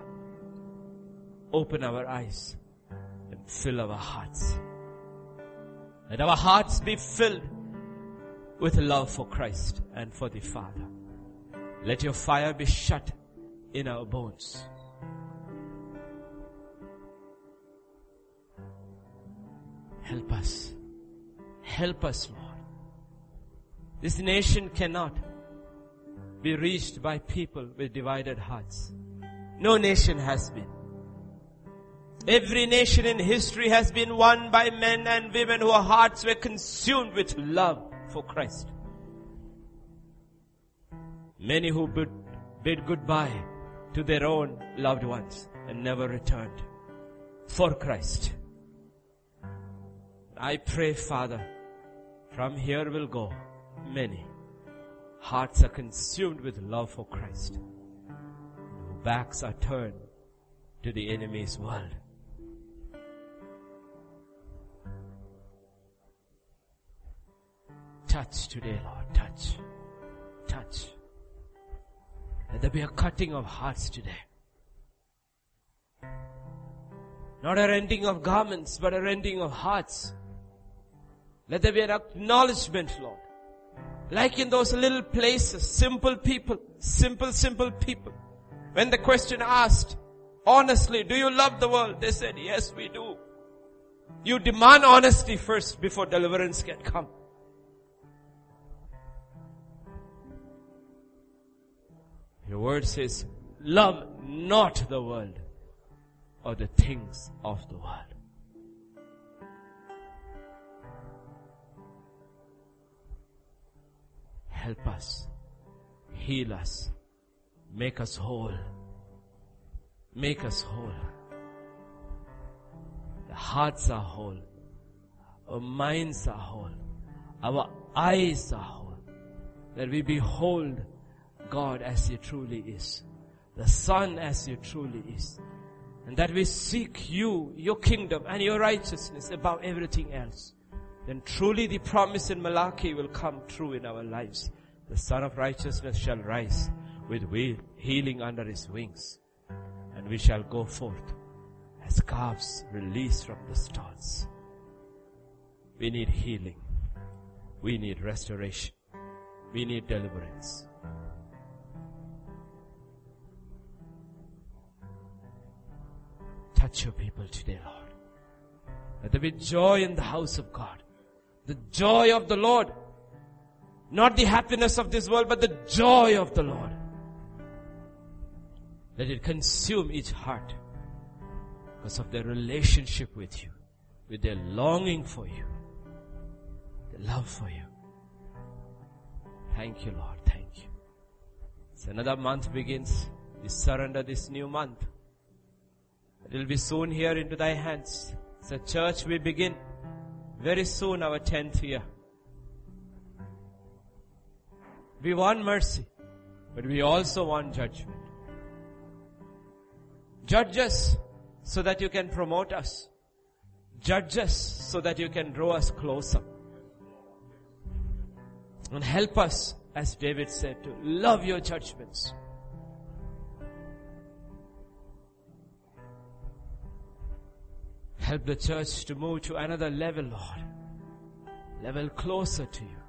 Open our eyes and fill our hearts. Let our hearts be filled with love for Christ and for the Father. Let your fire be shut in our bones. Help us. Help us, Lord. This nation cannot be reached by people with divided hearts. No nation has been. Every nation in history has been won by men and women whose hearts were consumed with love for Christ. Many who bid, bid goodbye to their own loved ones and never returned for Christ. I pray, Father, from here will go many. Hearts are consumed with love for Christ. Backs are turned to the enemy's world. Touch today, Lord. Touch. Touch. Let there be a cutting of hearts today. Not a rending of garments, but a rending of hearts. Let there be an acknowledgement, Lord. Like in those little places, simple people, simple, simple people. When the question asked, honestly, do you love the world? They said, yes, we do. You demand honesty first before deliverance can come. Your word says, love not the world or the things of the world. Help us. Heal us. Make us whole. Make us whole. The hearts are whole. Our minds are whole. Our eyes are whole. That we behold God as He truly is. The Son as He truly is. And that we seek you, your kingdom and your righteousness above everything else then truly the promise in Malachi will come true in our lives. The Sun of Righteousness shall rise with healing under his wings, and we shall go forth as calves released from the stalls. We need healing. We need restoration. We need deliverance. Touch your people today, Lord. Let there be joy in the house of God. The joy of the Lord. Not the happiness of this world, but the joy of the Lord. Let it consume each heart because of their relationship with you, with their longing for you, their love for you. Thank you, Lord. Thank you. As another month begins, we surrender this new month. It will be soon here into thy hands. A church we begin very soon our 10th year. We want mercy, but we also want judgment. Judge us so that you can promote us. Judge us so that you can draw us closer. And help us, as David said, to love your judgments. Help the church to move to another level, Lord. Level closer to you.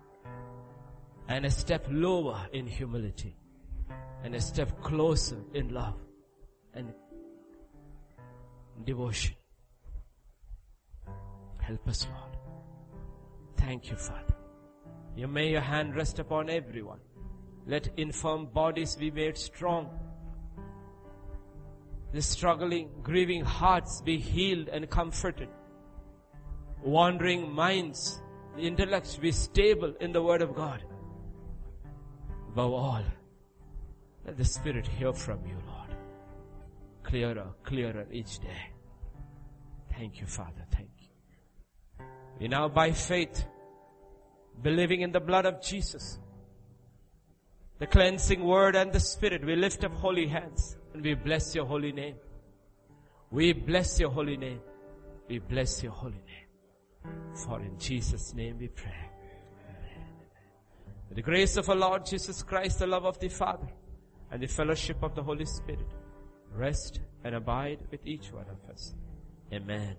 And a step lower in humility. And a step closer in love and devotion. Help us, Lord. Thank you, Father. You may your hand rest upon everyone. Let infirm bodies be made strong the struggling, grieving hearts be healed and comforted. Wandering minds, the intellects be stable in the Word of God. Above all, let the Spirit hear from you, Lord. Clearer, clearer each day. Thank you, Father. Thank you. We now by faith, believing in the blood of Jesus, the cleansing word and the spirit. We lift up holy hands and we bless your holy name. We bless your holy name. We bless your holy name. For in Jesus' name we pray. Amen. The grace of our Lord Jesus Christ, the love of the Father, and the fellowship of the Holy Spirit rest and abide with each one of us. Amen.